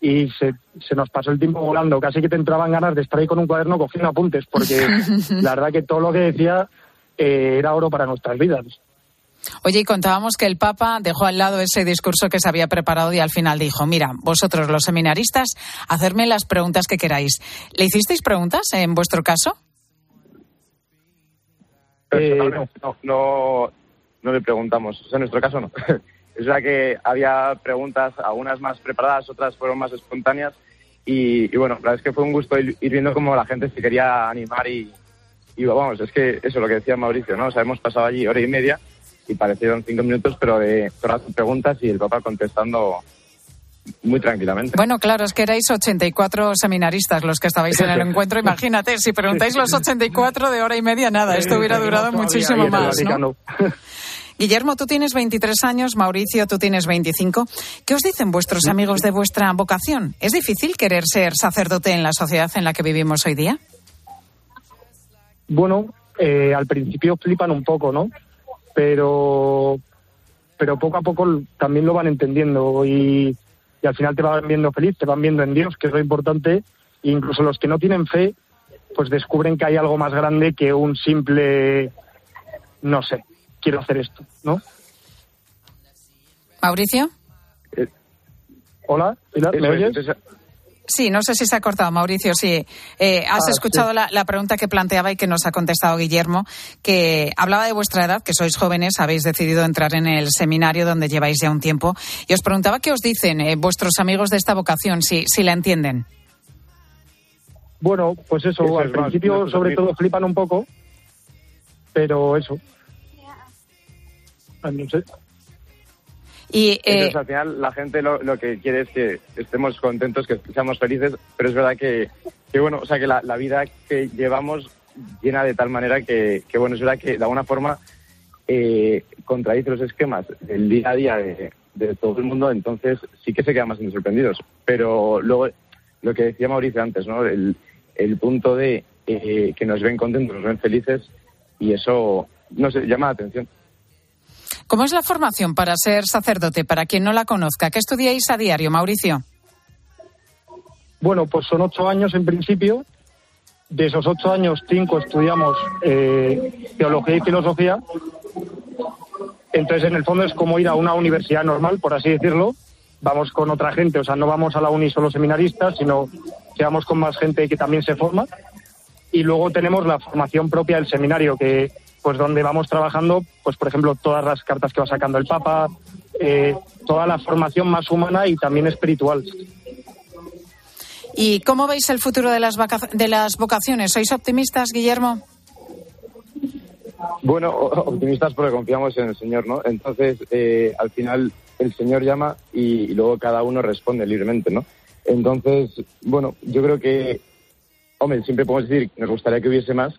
y se, se, nos pasó el tiempo volando. Casi que te entraban ganas de estar ahí con un cuaderno cogiendo apuntes, porque la verdad que todo lo que decía eh, era oro para nuestras vidas. Oye, y contábamos que el Papa dejó al lado ese discurso que se había preparado y al final dijo, mira, vosotros los seminaristas, hacerme las preguntas que queráis. ¿Le hicisteis preguntas en vuestro caso? No, no, le preguntamos. En nuestro caso no. es verdad que había preguntas, algunas más preparadas, otras fueron más espontáneas. Y, bueno, la verdad es que fue un gusto ir, viendo cómo la gente se quería animar y, y vamos, es que eso es lo que decía Mauricio, ¿no? O sea, hemos pasado allí hora y media y parecieron cinco minutos, pero de todas las preguntas y el Papa contestando muy tranquilamente. Bueno, claro, es que erais 84 seminaristas los que estabais en el encuentro. Imagínate, si preguntáis los 84 de hora y media, nada, esto hubiera durado muchísimo más. Guillermo, tú tienes 23 años, Mauricio, tú tienes 25. ¿Qué os dicen vuestros amigos de vuestra vocación? ¿Es difícil querer ser sacerdote en la sociedad en la que vivimos hoy día? Bueno, eh, al principio flipan un poco, ¿no? Pero, pero poco a poco también lo van entendiendo y, al final te van viendo feliz, te van viendo en Dios, que es lo importante, e incluso los que no tienen fe, pues descubren que hay algo más grande que un simple, no sé, quiero hacer esto, ¿no? Mauricio. Eh, hola, ¿me oyes? Sí, no sé si se ha cortado, Mauricio. Sí, eh, has ah, escuchado la, pregunta que planteaba y que nos ha contestado Guillermo, que hablaba de vuestra edad, que sois jóvenes, habéis decidido entrar en el seminario donde lleváis ya un tiempo, y os preguntaba qué os dicen eh, vuestros amigos de esta vocación, si, si la entienden. Bueno, pues eso, al principio sobre todo flipan un poco, pero eso. No sé. Y, Entonces, eh, al final, la gente lo, que quiere es que estemos contentos, que seamos felices, pero es verdad que, bueno, o sea, que la, vida que llevamos llena de tal manera que, bueno, es verdad que de alguna forma eh, contradice los esquemas del día a día de, todo el mundo, entonces sí que se quedan más sorprendidos. Pero luego, lo que decía Mauricio antes, ¿no? El, punto de eh, que nos ven contentos, nos ven felices, y eso, no sé, llama la atención. ¿Cómo es la formación para ser sacerdote? Para quien no la conozca, ¿qué estudiáis a diario, Mauricio? Bueno, pues son ocho años en principio. De esos ocho años, cinco estudiamos eh, teología y filosofía. Entonces, en el fondo es como ir a una universidad normal, por así decirlo. Vamos con otra gente, o sea, no vamos a la uni solo seminaristas, sino que vamos con más gente que también se forma. Y luego tenemos la formación propia del seminario, que pues donde vamos trabajando, pues por ejemplo, todas las cartas que va sacando el Papa, eh, toda la formación más humana y también espiritual. ¿Y cómo veis el futuro de las, de las vocaciones? ¿Sois optimistas, Guillermo? Bueno, optimistas porque confiamos en el Señor, ¿no? Entonces, eh, al final, el Señor llama y, y, luego cada uno responde libremente, ¿no? Entonces, bueno, yo creo que, hombre, siempre podemos decir, nos gustaría que hubiese más,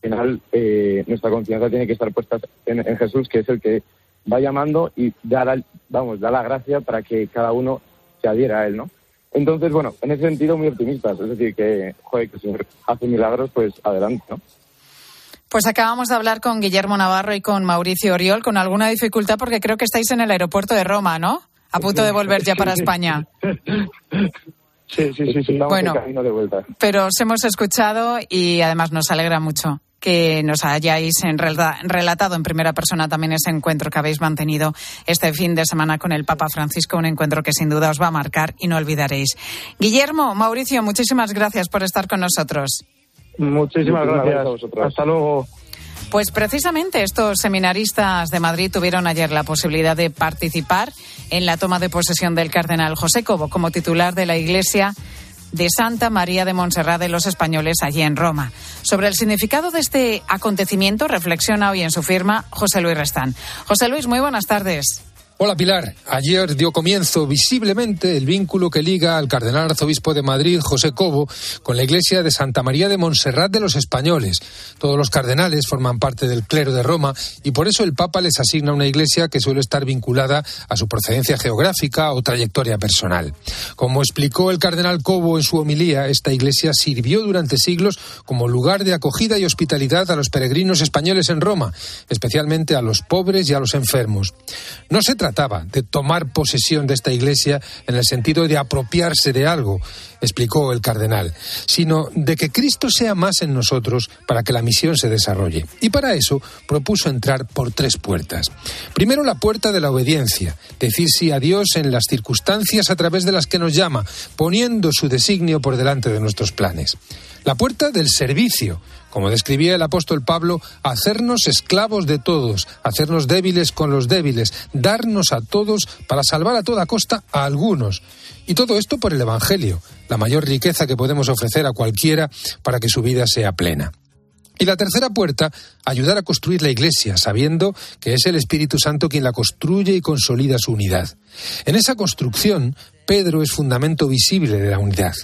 final eh, nuestra confianza tiene que estar puesta en, Jesús, que es el que va llamando y da la, vamos, da la gracia para que cada uno se adhiera a él, ¿no? Entonces, bueno, en ese sentido muy optimistas, es decir, que, joder, que el Señor hace milagros, pues adelante, ¿no? Pues acabamos de hablar con Guillermo Navarro y con Mauricio Oriol con alguna dificultad porque creo que estáis en el aeropuerto de Roma, ¿no? A punto de volver ya para España. Sí, sí, sí, sí. Estamos Bueno. en camino de vuelta. Pero os hemos escuchado y además nos alegra mucho que nos hayáis relatado en primera persona también ese encuentro que habéis mantenido este fin de semana con el Papa Francisco, un encuentro que sin duda os va a marcar y no olvidaréis. Guillermo, Mauricio, muchísimas gracias por estar con nosotros. Muchísimas gracias a vosotros. Hasta luego. Pues precisamente estos seminaristas de Madrid tuvieron ayer la posibilidad de participar en la toma de posesión del cardenal José Cobo como titular de la Iglesia de Santa María de Montserrat de los Españoles allí en Roma. Sobre el significado de este acontecimiento reflexiona hoy en su firma José Luis Restán. José Luis, muy buenas tardes. Hola Pilar, ayer dio comienzo visiblemente el vínculo que liga al cardenal arzobispo de Madrid, José Cobo, con la iglesia de Santa María de Montserrat de los Españoles. Todos los cardenales forman parte del clero de Roma y por eso el Papa les asigna una iglesia que suele estar vinculada a su procedencia geográfica o trayectoria personal. Como explicó el cardenal Cobo en su homilía, esta iglesia sirvió durante siglos como lugar de acogida y hospitalidad a los peregrinos españoles en Roma, especialmente a los pobres y a los enfermos. No se de tomar posesión de esta iglesia en el sentido de apropiarse de algo, explicó el cardenal, sino de que Cristo sea más en nosotros para que la misión se desarrolle. Y para eso propuso entrar por tres puertas. Primero la puerta de la obediencia, decir sí a Dios en las circunstancias a través de las que nos llama, poniendo su designio por delante de nuestros planes. La puerta del servicio, como describía el apóstol Pablo, hacernos esclavos de todos, hacernos débiles con los débiles, darnos a todos para salvar a toda costa a algunos. Y todo esto por el Evangelio, la mayor riqueza que podemos ofrecer a cualquiera para que su vida sea plena. Y la tercera puerta, ayudar a construir la Iglesia, sabiendo que es el Espíritu Santo quien la construye y consolida su unidad. En esa construcción, Pedro es fundamento visible de la unidad.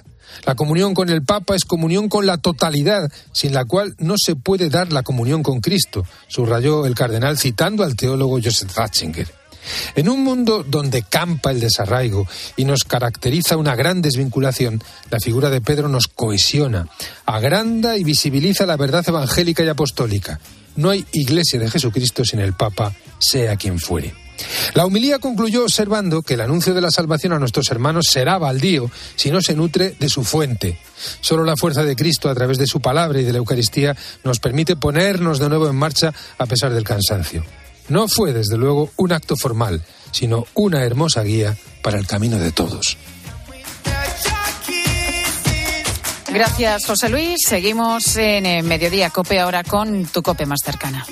La comunión con el Papa es comunión con la totalidad, sin la cual no se puede dar la comunión con Cristo, subrayó el cardenal citando al teólogo Joseph Ratzinger. En un mundo donde campa el desarraigo y nos caracteriza una gran desvinculación, la figura de Pedro nos cohesiona, agranda y visibiliza la verdad evangélica y apostólica. No hay iglesia de Jesucristo sin el Papa, sea quien fuere. La humilía concluyó observando que el anuncio de la salvación a nuestros hermanos será baldío si no se nutre de su fuente. Solo la fuerza de Cristo a través de su palabra y de la Eucaristía nos permite ponernos de nuevo en marcha a pesar del cansancio. No fue, desde luego, un acto formal, sino una hermosa guía para el camino de todos. Gracias, José Luis. Seguimos en eh, Mediodía Cope ahora con tu Cope más cercana.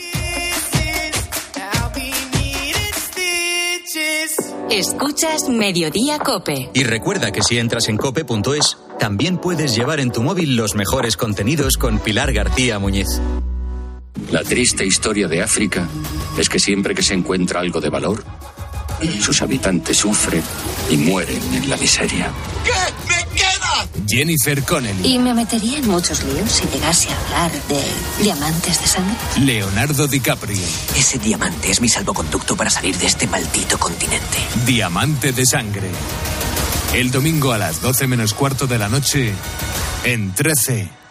Escuchas Mediodía Cope. Y recuerda que si entras en cope.es, también puedes llevar en tu móvil los mejores contenidos con Pilar García Muñiz. La triste historia de África es que siempre que se encuentra algo de valor, sus habitantes sufren y mueren en la miseria. ¿Qué me queda? Jennifer Connelly, Y me metería en muchos líos si llegase a hablar de diamantes de sangre. Leonardo DiCaprio, Ese diamante es mi salvoconducto para salir de este maldito continente. Diamante de Sangre. El domingo a las 12 menos cuarto de la noche en 13.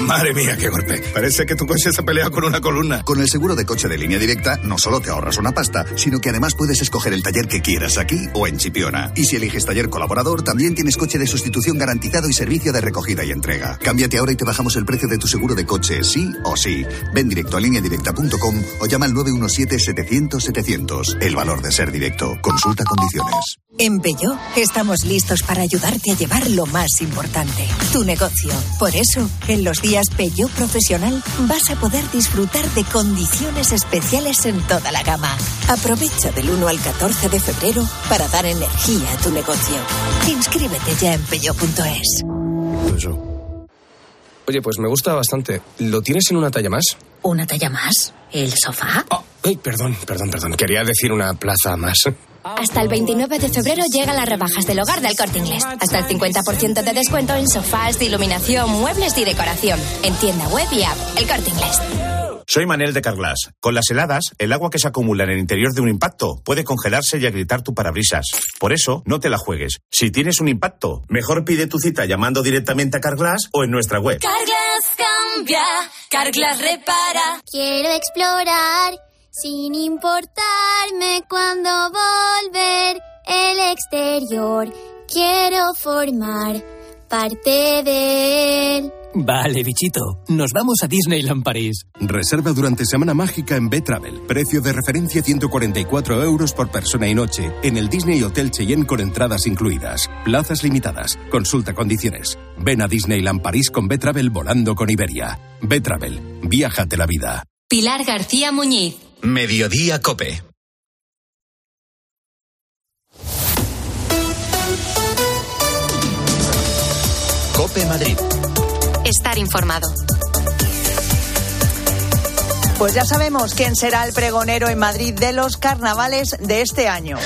Madre mía, qué golpe. Parece que tu coche se ha peleado con una columna. Con el seguro de coche de línea directa, no solo te ahorras una pasta, sino que además puedes escoger el taller que quieras aquí o en Chipiona. Y si eliges taller colaborador, también tienes coche de sustitución garantizado y servicio de recogida y entrega. Cámbiate ahora y te bajamos el precio de tu seguro de coche, sí o sí. Ven directo a lineadirecta.com o llama al 917-700-700. El valor de ser directo. Consulta condiciones. En Peugeot estamos listos para ayudarte a llevar lo más importante, tu negocio. Por eso, en los días Peugeot Profesional vas a poder disfrutar de condiciones especiales en toda la gama. Aprovecha del 1 al 14 de febrero para dar energía a tu negocio. Inscríbete ya en peugeot.es. Oye, pues me gusta bastante. ¿Lo tienes en una talla más? ¿Una talla más? ¿El sofá? Ay, perdón, perdón, perdón. Quería decir una plaza más. Hasta el 29 de febrero llegan las rebajas del hogar del corte inglés. Hasta el 50% de descuento en sofás, de iluminación, muebles y decoración. En tienda web y app. El corte inglés. Soy Manel de Carglass. Con las heladas, el agua que se acumula en el interior de un impacto puede congelarse y agrietar tu parabrisas. Por eso, no te la juegues. Si tienes un impacto, mejor pide tu cita llamando directamente a Carglass o en nuestra web. Carglass cambia, Carglass repara. Quiero explorar sin importarme cuándo volver. el exterior. Quiero formar parte de él. Vale, bichito. Nos vamos a Disneyland París. Reserva durante Semana Mágica en B-Travel. Precio de referencia 144 euros por persona y noche en el Disney Hotel Cheyenne con entradas incluidas. Plazas limitadas. Consulta condiciones. Ven a Disneyland París con B-Travel volando con Iberia. B-Travel. Viájate la vida. Pilar García Muñiz. Mediodía Cope. Cope Madrid. Estar informado. Pues ya sabemos quién será el pregonero en Madrid de los carnavales de este año.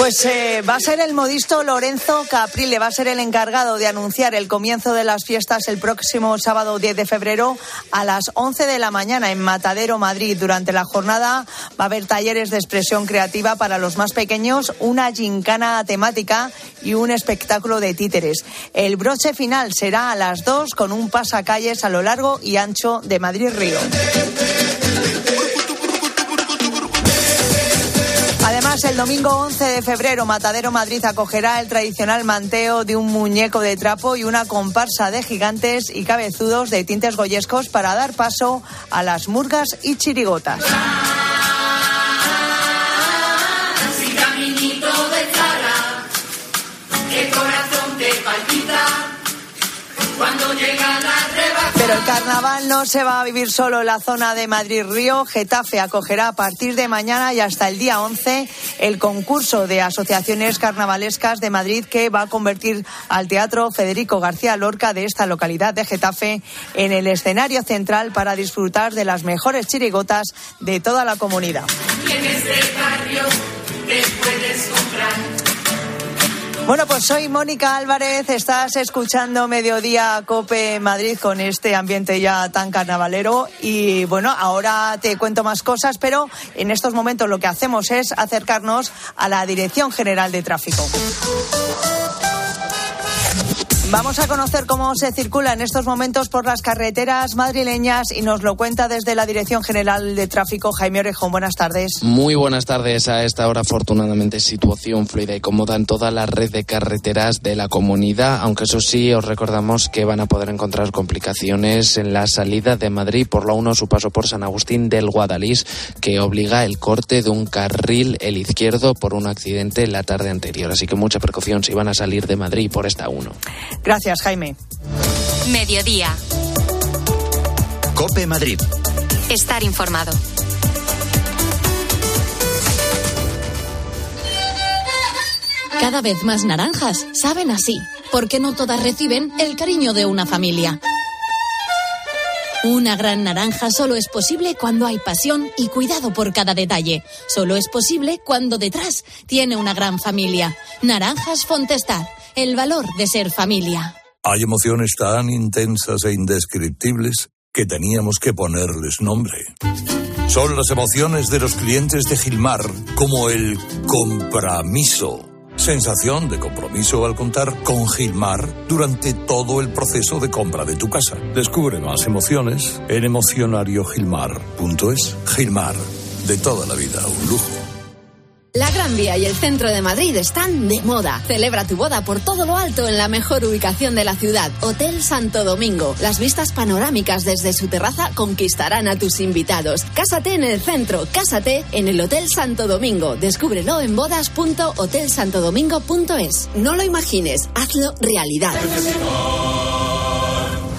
Pues eh, va a ser el modisto Lorenzo Caprile, va a ser el encargado de anunciar el comienzo de las fiestas el próximo sábado 10 de febrero a las 11 de la mañana en Matadero, Madrid. Durante la jornada va a haber talleres de expresión creativa para los más pequeños, una gincana temática y un espectáculo de títeres. El broche final será a las 2 con un pasacalles a lo largo y ancho de Madrid-Río. El domingo 11 de febrero, Matadero Madrid acogerá el tradicional manteo de un muñeco de trapo y una comparsa de gigantes y cabezudos de tintes goyescos para dar paso a las murgas y chirigotas. El carnaval no se va a vivir solo en la zona de Madrid-Río. Getafe acogerá a partir de mañana y hasta el día 11 el concurso de asociaciones carnavalescas de Madrid que va a convertir al Teatro Federico García Lorca de esta localidad de Getafe en el escenario central para disfrutar de las mejores chirigotas de toda la comunidad. En este barrio te puedes comprar. Bueno, pues soy Mónica Álvarez, estás escuchando Mediodía Cope Madrid con este ambiente ya tan carnavalero y bueno, ahora te cuento más cosas, pero en estos momentos lo que hacemos es acercarnos a la Dirección General de Tráfico. Vamos a conocer cómo se circula en estos momentos por las carreteras madrileñas y nos lo cuenta desde la Dirección General de Tráfico Jaime Orejón. Buenas tardes. Muy buenas tardes. A esta hora, afortunadamente, situación fluida y cómoda en toda la red de carreteras de la comunidad, aunque eso sí, os recordamos que van a poder encontrar complicaciones en la salida de Madrid por la 1 su paso por San Agustín del Guadalís, que obliga el corte de un carril, el izquierdo, por un accidente la tarde anterior. Así que mucha precaución si van a salir de Madrid por esta 1. Gracias, Jaime. Mediodía. Cope Madrid. Estar informado. Cada vez más naranjas saben así, porque no todas reciben el cariño de una familia. Una gran naranja solo es posible cuando hay pasión y cuidado por cada detalle. Solo es posible cuando detrás tiene una gran familia. Naranjas Fontestad, el valor de ser familia. Hay emociones tan intensas e indescriptibles que teníamos que ponerles nombre. Son las emociones de los clientes de Gilmar, como el compromiso. Sensación de compromiso al contar con Gilmar durante todo el proceso de compra de tu casa. Descubre más emociones en emocionariogilmar.es. Gilmar, de toda la vida, un lujo. La Gran Vía y el centro de Madrid están de moda. Celebra tu boda por todo lo alto en la mejor ubicación de la ciudad, Hotel Santo Domingo. Las vistas panorámicas desde su terraza conquistarán a tus invitados. Cásate en el centro, cásate en el Hotel Santo Domingo. Descúbrelo en bodas.hotelsantodomingo.es. No lo imagines, hazlo realidad.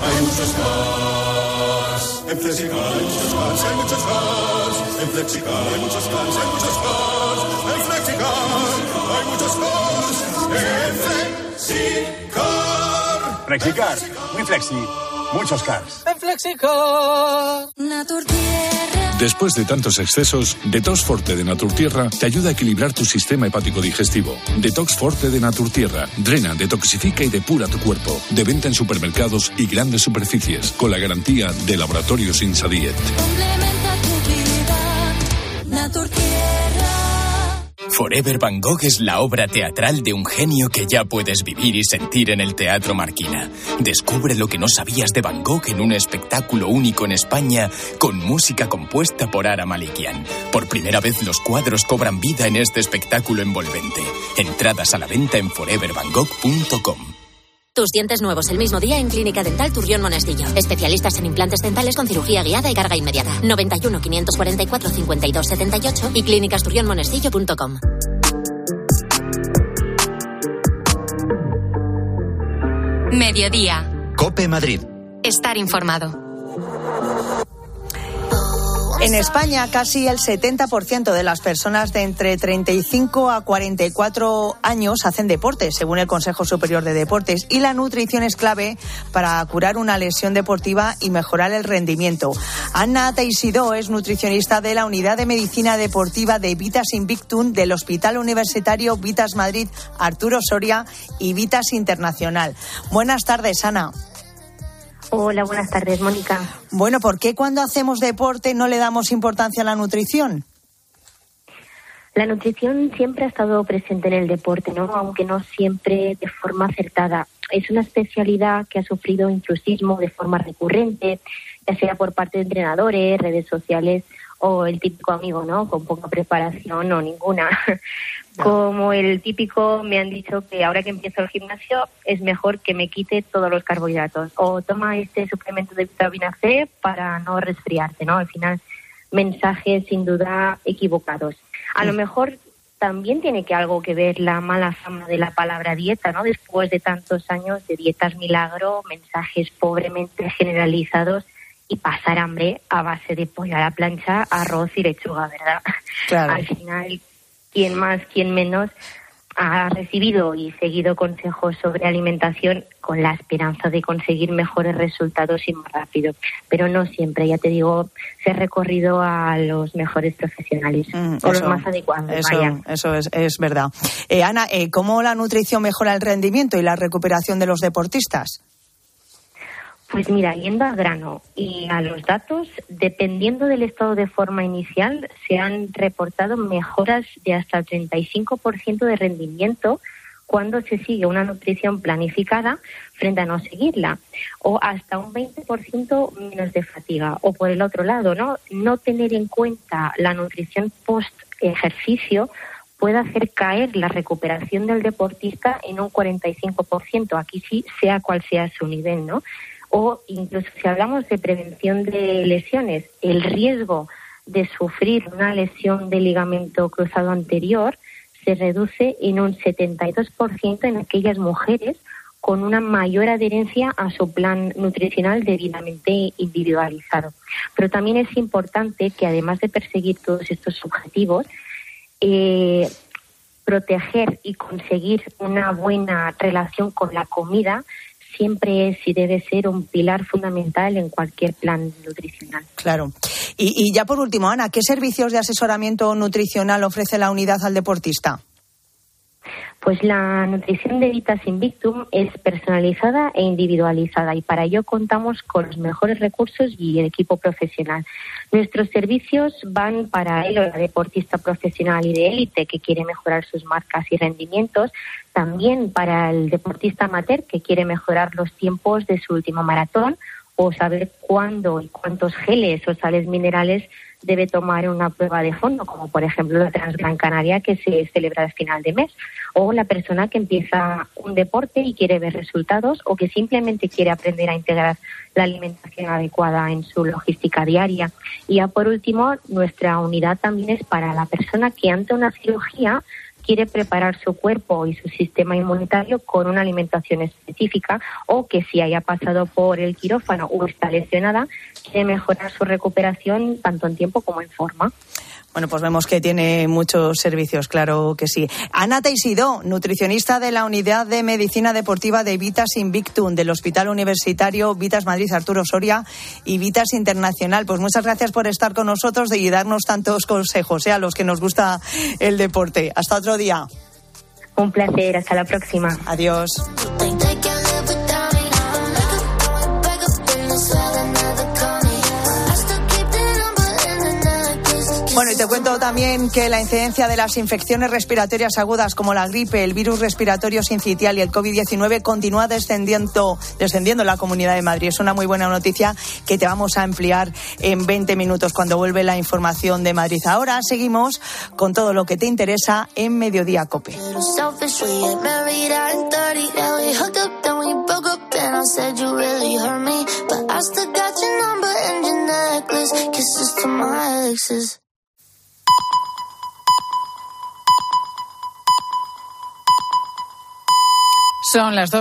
Hay muchos cars. En Flexicar hay muchos cars, hay muchos cars. En Flexicar hay muchos hay muchos cars. Hay muchos cars. En Flexicar. Flexicar, muy flexi, muchos cars. En Flexicar. Después de tantos excesos, Detox Forte de Naturtierra te ayuda a equilibrar tu sistema hepático digestivo. Detox Forte de Naturtierra drena, detoxifica y depura tu cuerpo. De venta en supermercados y grandes superficies, con la garantía de Laboratorios Insadiet. Forever Van Gogh es la obra teatral de un genio que ya puedes vivir y sentir en el Teatro Marquina. Descubre lo que no sabías de Van Gogh en un espectáculo único en España con música compuesta por Ara Malikian. Por primera vez los cuadros cobran vida en este espectáculo envolvente. Entradas a la venta en forevervangogh.com. Tus dientes nuevos el mismo día en Clínica Dental Turrión Monestillo. Especialistas en implantes dentales con cirugía guiada y carga inmediata. 91 544 52 78 y clínicasturrionmonestillo.com. Mediodía. Cope Madrid. Estar informado. En España, casi el 70% de las personas de entre 35 a 44 años hacen deporte, según el Consejo Superior de Deportes, y la nutrición es clave para curar una lesión deportiva y mejorar el rendimiento. Ana Teisidó es nutricionista de la Unidad de Medicina Deportiva de Vitas Invictum del Hospital Universitario Vitas Madrid Arturo Soria y Vitas Internacional. Buenas tardes, Ana. Hola, buenas tardes, Mónica. Bueno, ¿por qué cuando hacemos deporte no le damos importancia a la nutrición? La nutrición siempre ha estado presente en el deporte, ¿no? Aunque no siempre de forma acertada. Es una especialidad que ha sufrido intrusismo de forma recurrente, ya sea por parte de entrenadores, redes sociales o el típico amigo, ¿no? Con poca preparación o ninguna. Como el típico me han dicho que ahora que empiezo el gimnasio es mejor que me quite todos los carbohidratos o toma este suplemento de vitamina C para no resfriarte, ¿no? Al final mensajes sin duda equivocados. A lo mejor también tiene que algo que ver la mala fama de la palabra dieta, ¿no? Después de tantos años de dietas milagro, mensajes pobremente generalizados y pasar hambre a base de pollo a la plancha, arroz y lechuga, ¿verdad? Al final quien más, quien menos, ha recibido y seguido consejos sobre alimentación con la esperanza de conseguir mejores resultados y más rápido. Pero no siempre, ya te digo, se ha recorrido a los mejores profesionales Mm, o los más adecuados. Eso, vaya. eso es, es verdad. Eh, Ana, eh, ¿cómo la nutrición mejora el rendimiento y la recuperación de los deportistas? Pues mira, yendo al grano y a los datos, dependiendo del estado de forma inicial, se han reportado mejoras de hasta el 35% de rendimiento cuando se sigue una nutrición planificada frente a no seguirla, o hasta un 20% menos de fatiga. O por el otro lado, ¿no? No tener en cuenta la nutrición post ejercicio puede hacer caer la recuperación del deportista en un 45%, aquí sí, sea cual sea su nivel, ¿no? O incluso si hablamos de prevención de lesiones, el riesgo de sufrir una lesión de ligamento cruzado anterior se reduce en un 72% en aquellas mujeres con una mayor adherencia a su plan nutricional debidamente individualizado. Pero también es importante que además de perseguir todos estos objetivos, eh, proteger y conseguir una buena relación con la comida siempre es y debe ser un pilar fundamental en cualquier plan nutricional. Claro. Y, y ya por último, Ana, ¿qué servicios de asesoramiento nutricional ofrece la unidad al deportista? Pues la nutrición de Vitas Invictum es personalizada e individualizada y para ello contamos con los mejores recursos y el equipo profesional. Nuestros servicios van para el o la deportista profesional y de élite que quiere mejorar sus marcas y rendimientos, también para el deportista amateur que quiere mejorar los tiempos de su último maratón o saber cuándo y cuántos geles o sales minerales debe tomar una prueba de fondo, como por ejemplo la Transgran Canaria que se celebra al final de mes, o la persona que empieza un deporte y quiere ver resultados o que simplemente quiere aprender a integrar la alimentación adecuada en su logística diaria. Y ya por último, nuestra unidad también es para la persona que ante una cirugía quiere preparar su cuerpo y su sistema inmunitario con una alimentación específica o que si haya pasado por el quirófano o está lesionada, quiere mejorar su recuperación tanto en tiempo como en forma. Bueno, pues vemos que tiene muchos servicios, claro que sí. Ana Teisidó, nutricionista de la Unidad de Medicina Deportiva de Vitas Invictum, del Hospital Universitario Vitas Madrid Arturo Soria y Vitas Internacional. Pues muchas gracias por estar con nosotros y darnos tantos consejos ¿eh? a los que nos gusta el deporte. Hasta otro día. Un placer, hasta la próxima. Adiós. Te cuento también que la incidencia de las infecciones respiratorias agudas como la gripe, el virus respiratorio sincitial y el COVID-19 continúa descendiendo, descendiendo en la Comunidad de Madrid. Es una muy buena noticia que te vamos a ampliar en 20 minutos cuando vuelve la información de Madrid. Ahora seguimos con todo lo que te interesa en Mediodía Cope. Son las dos.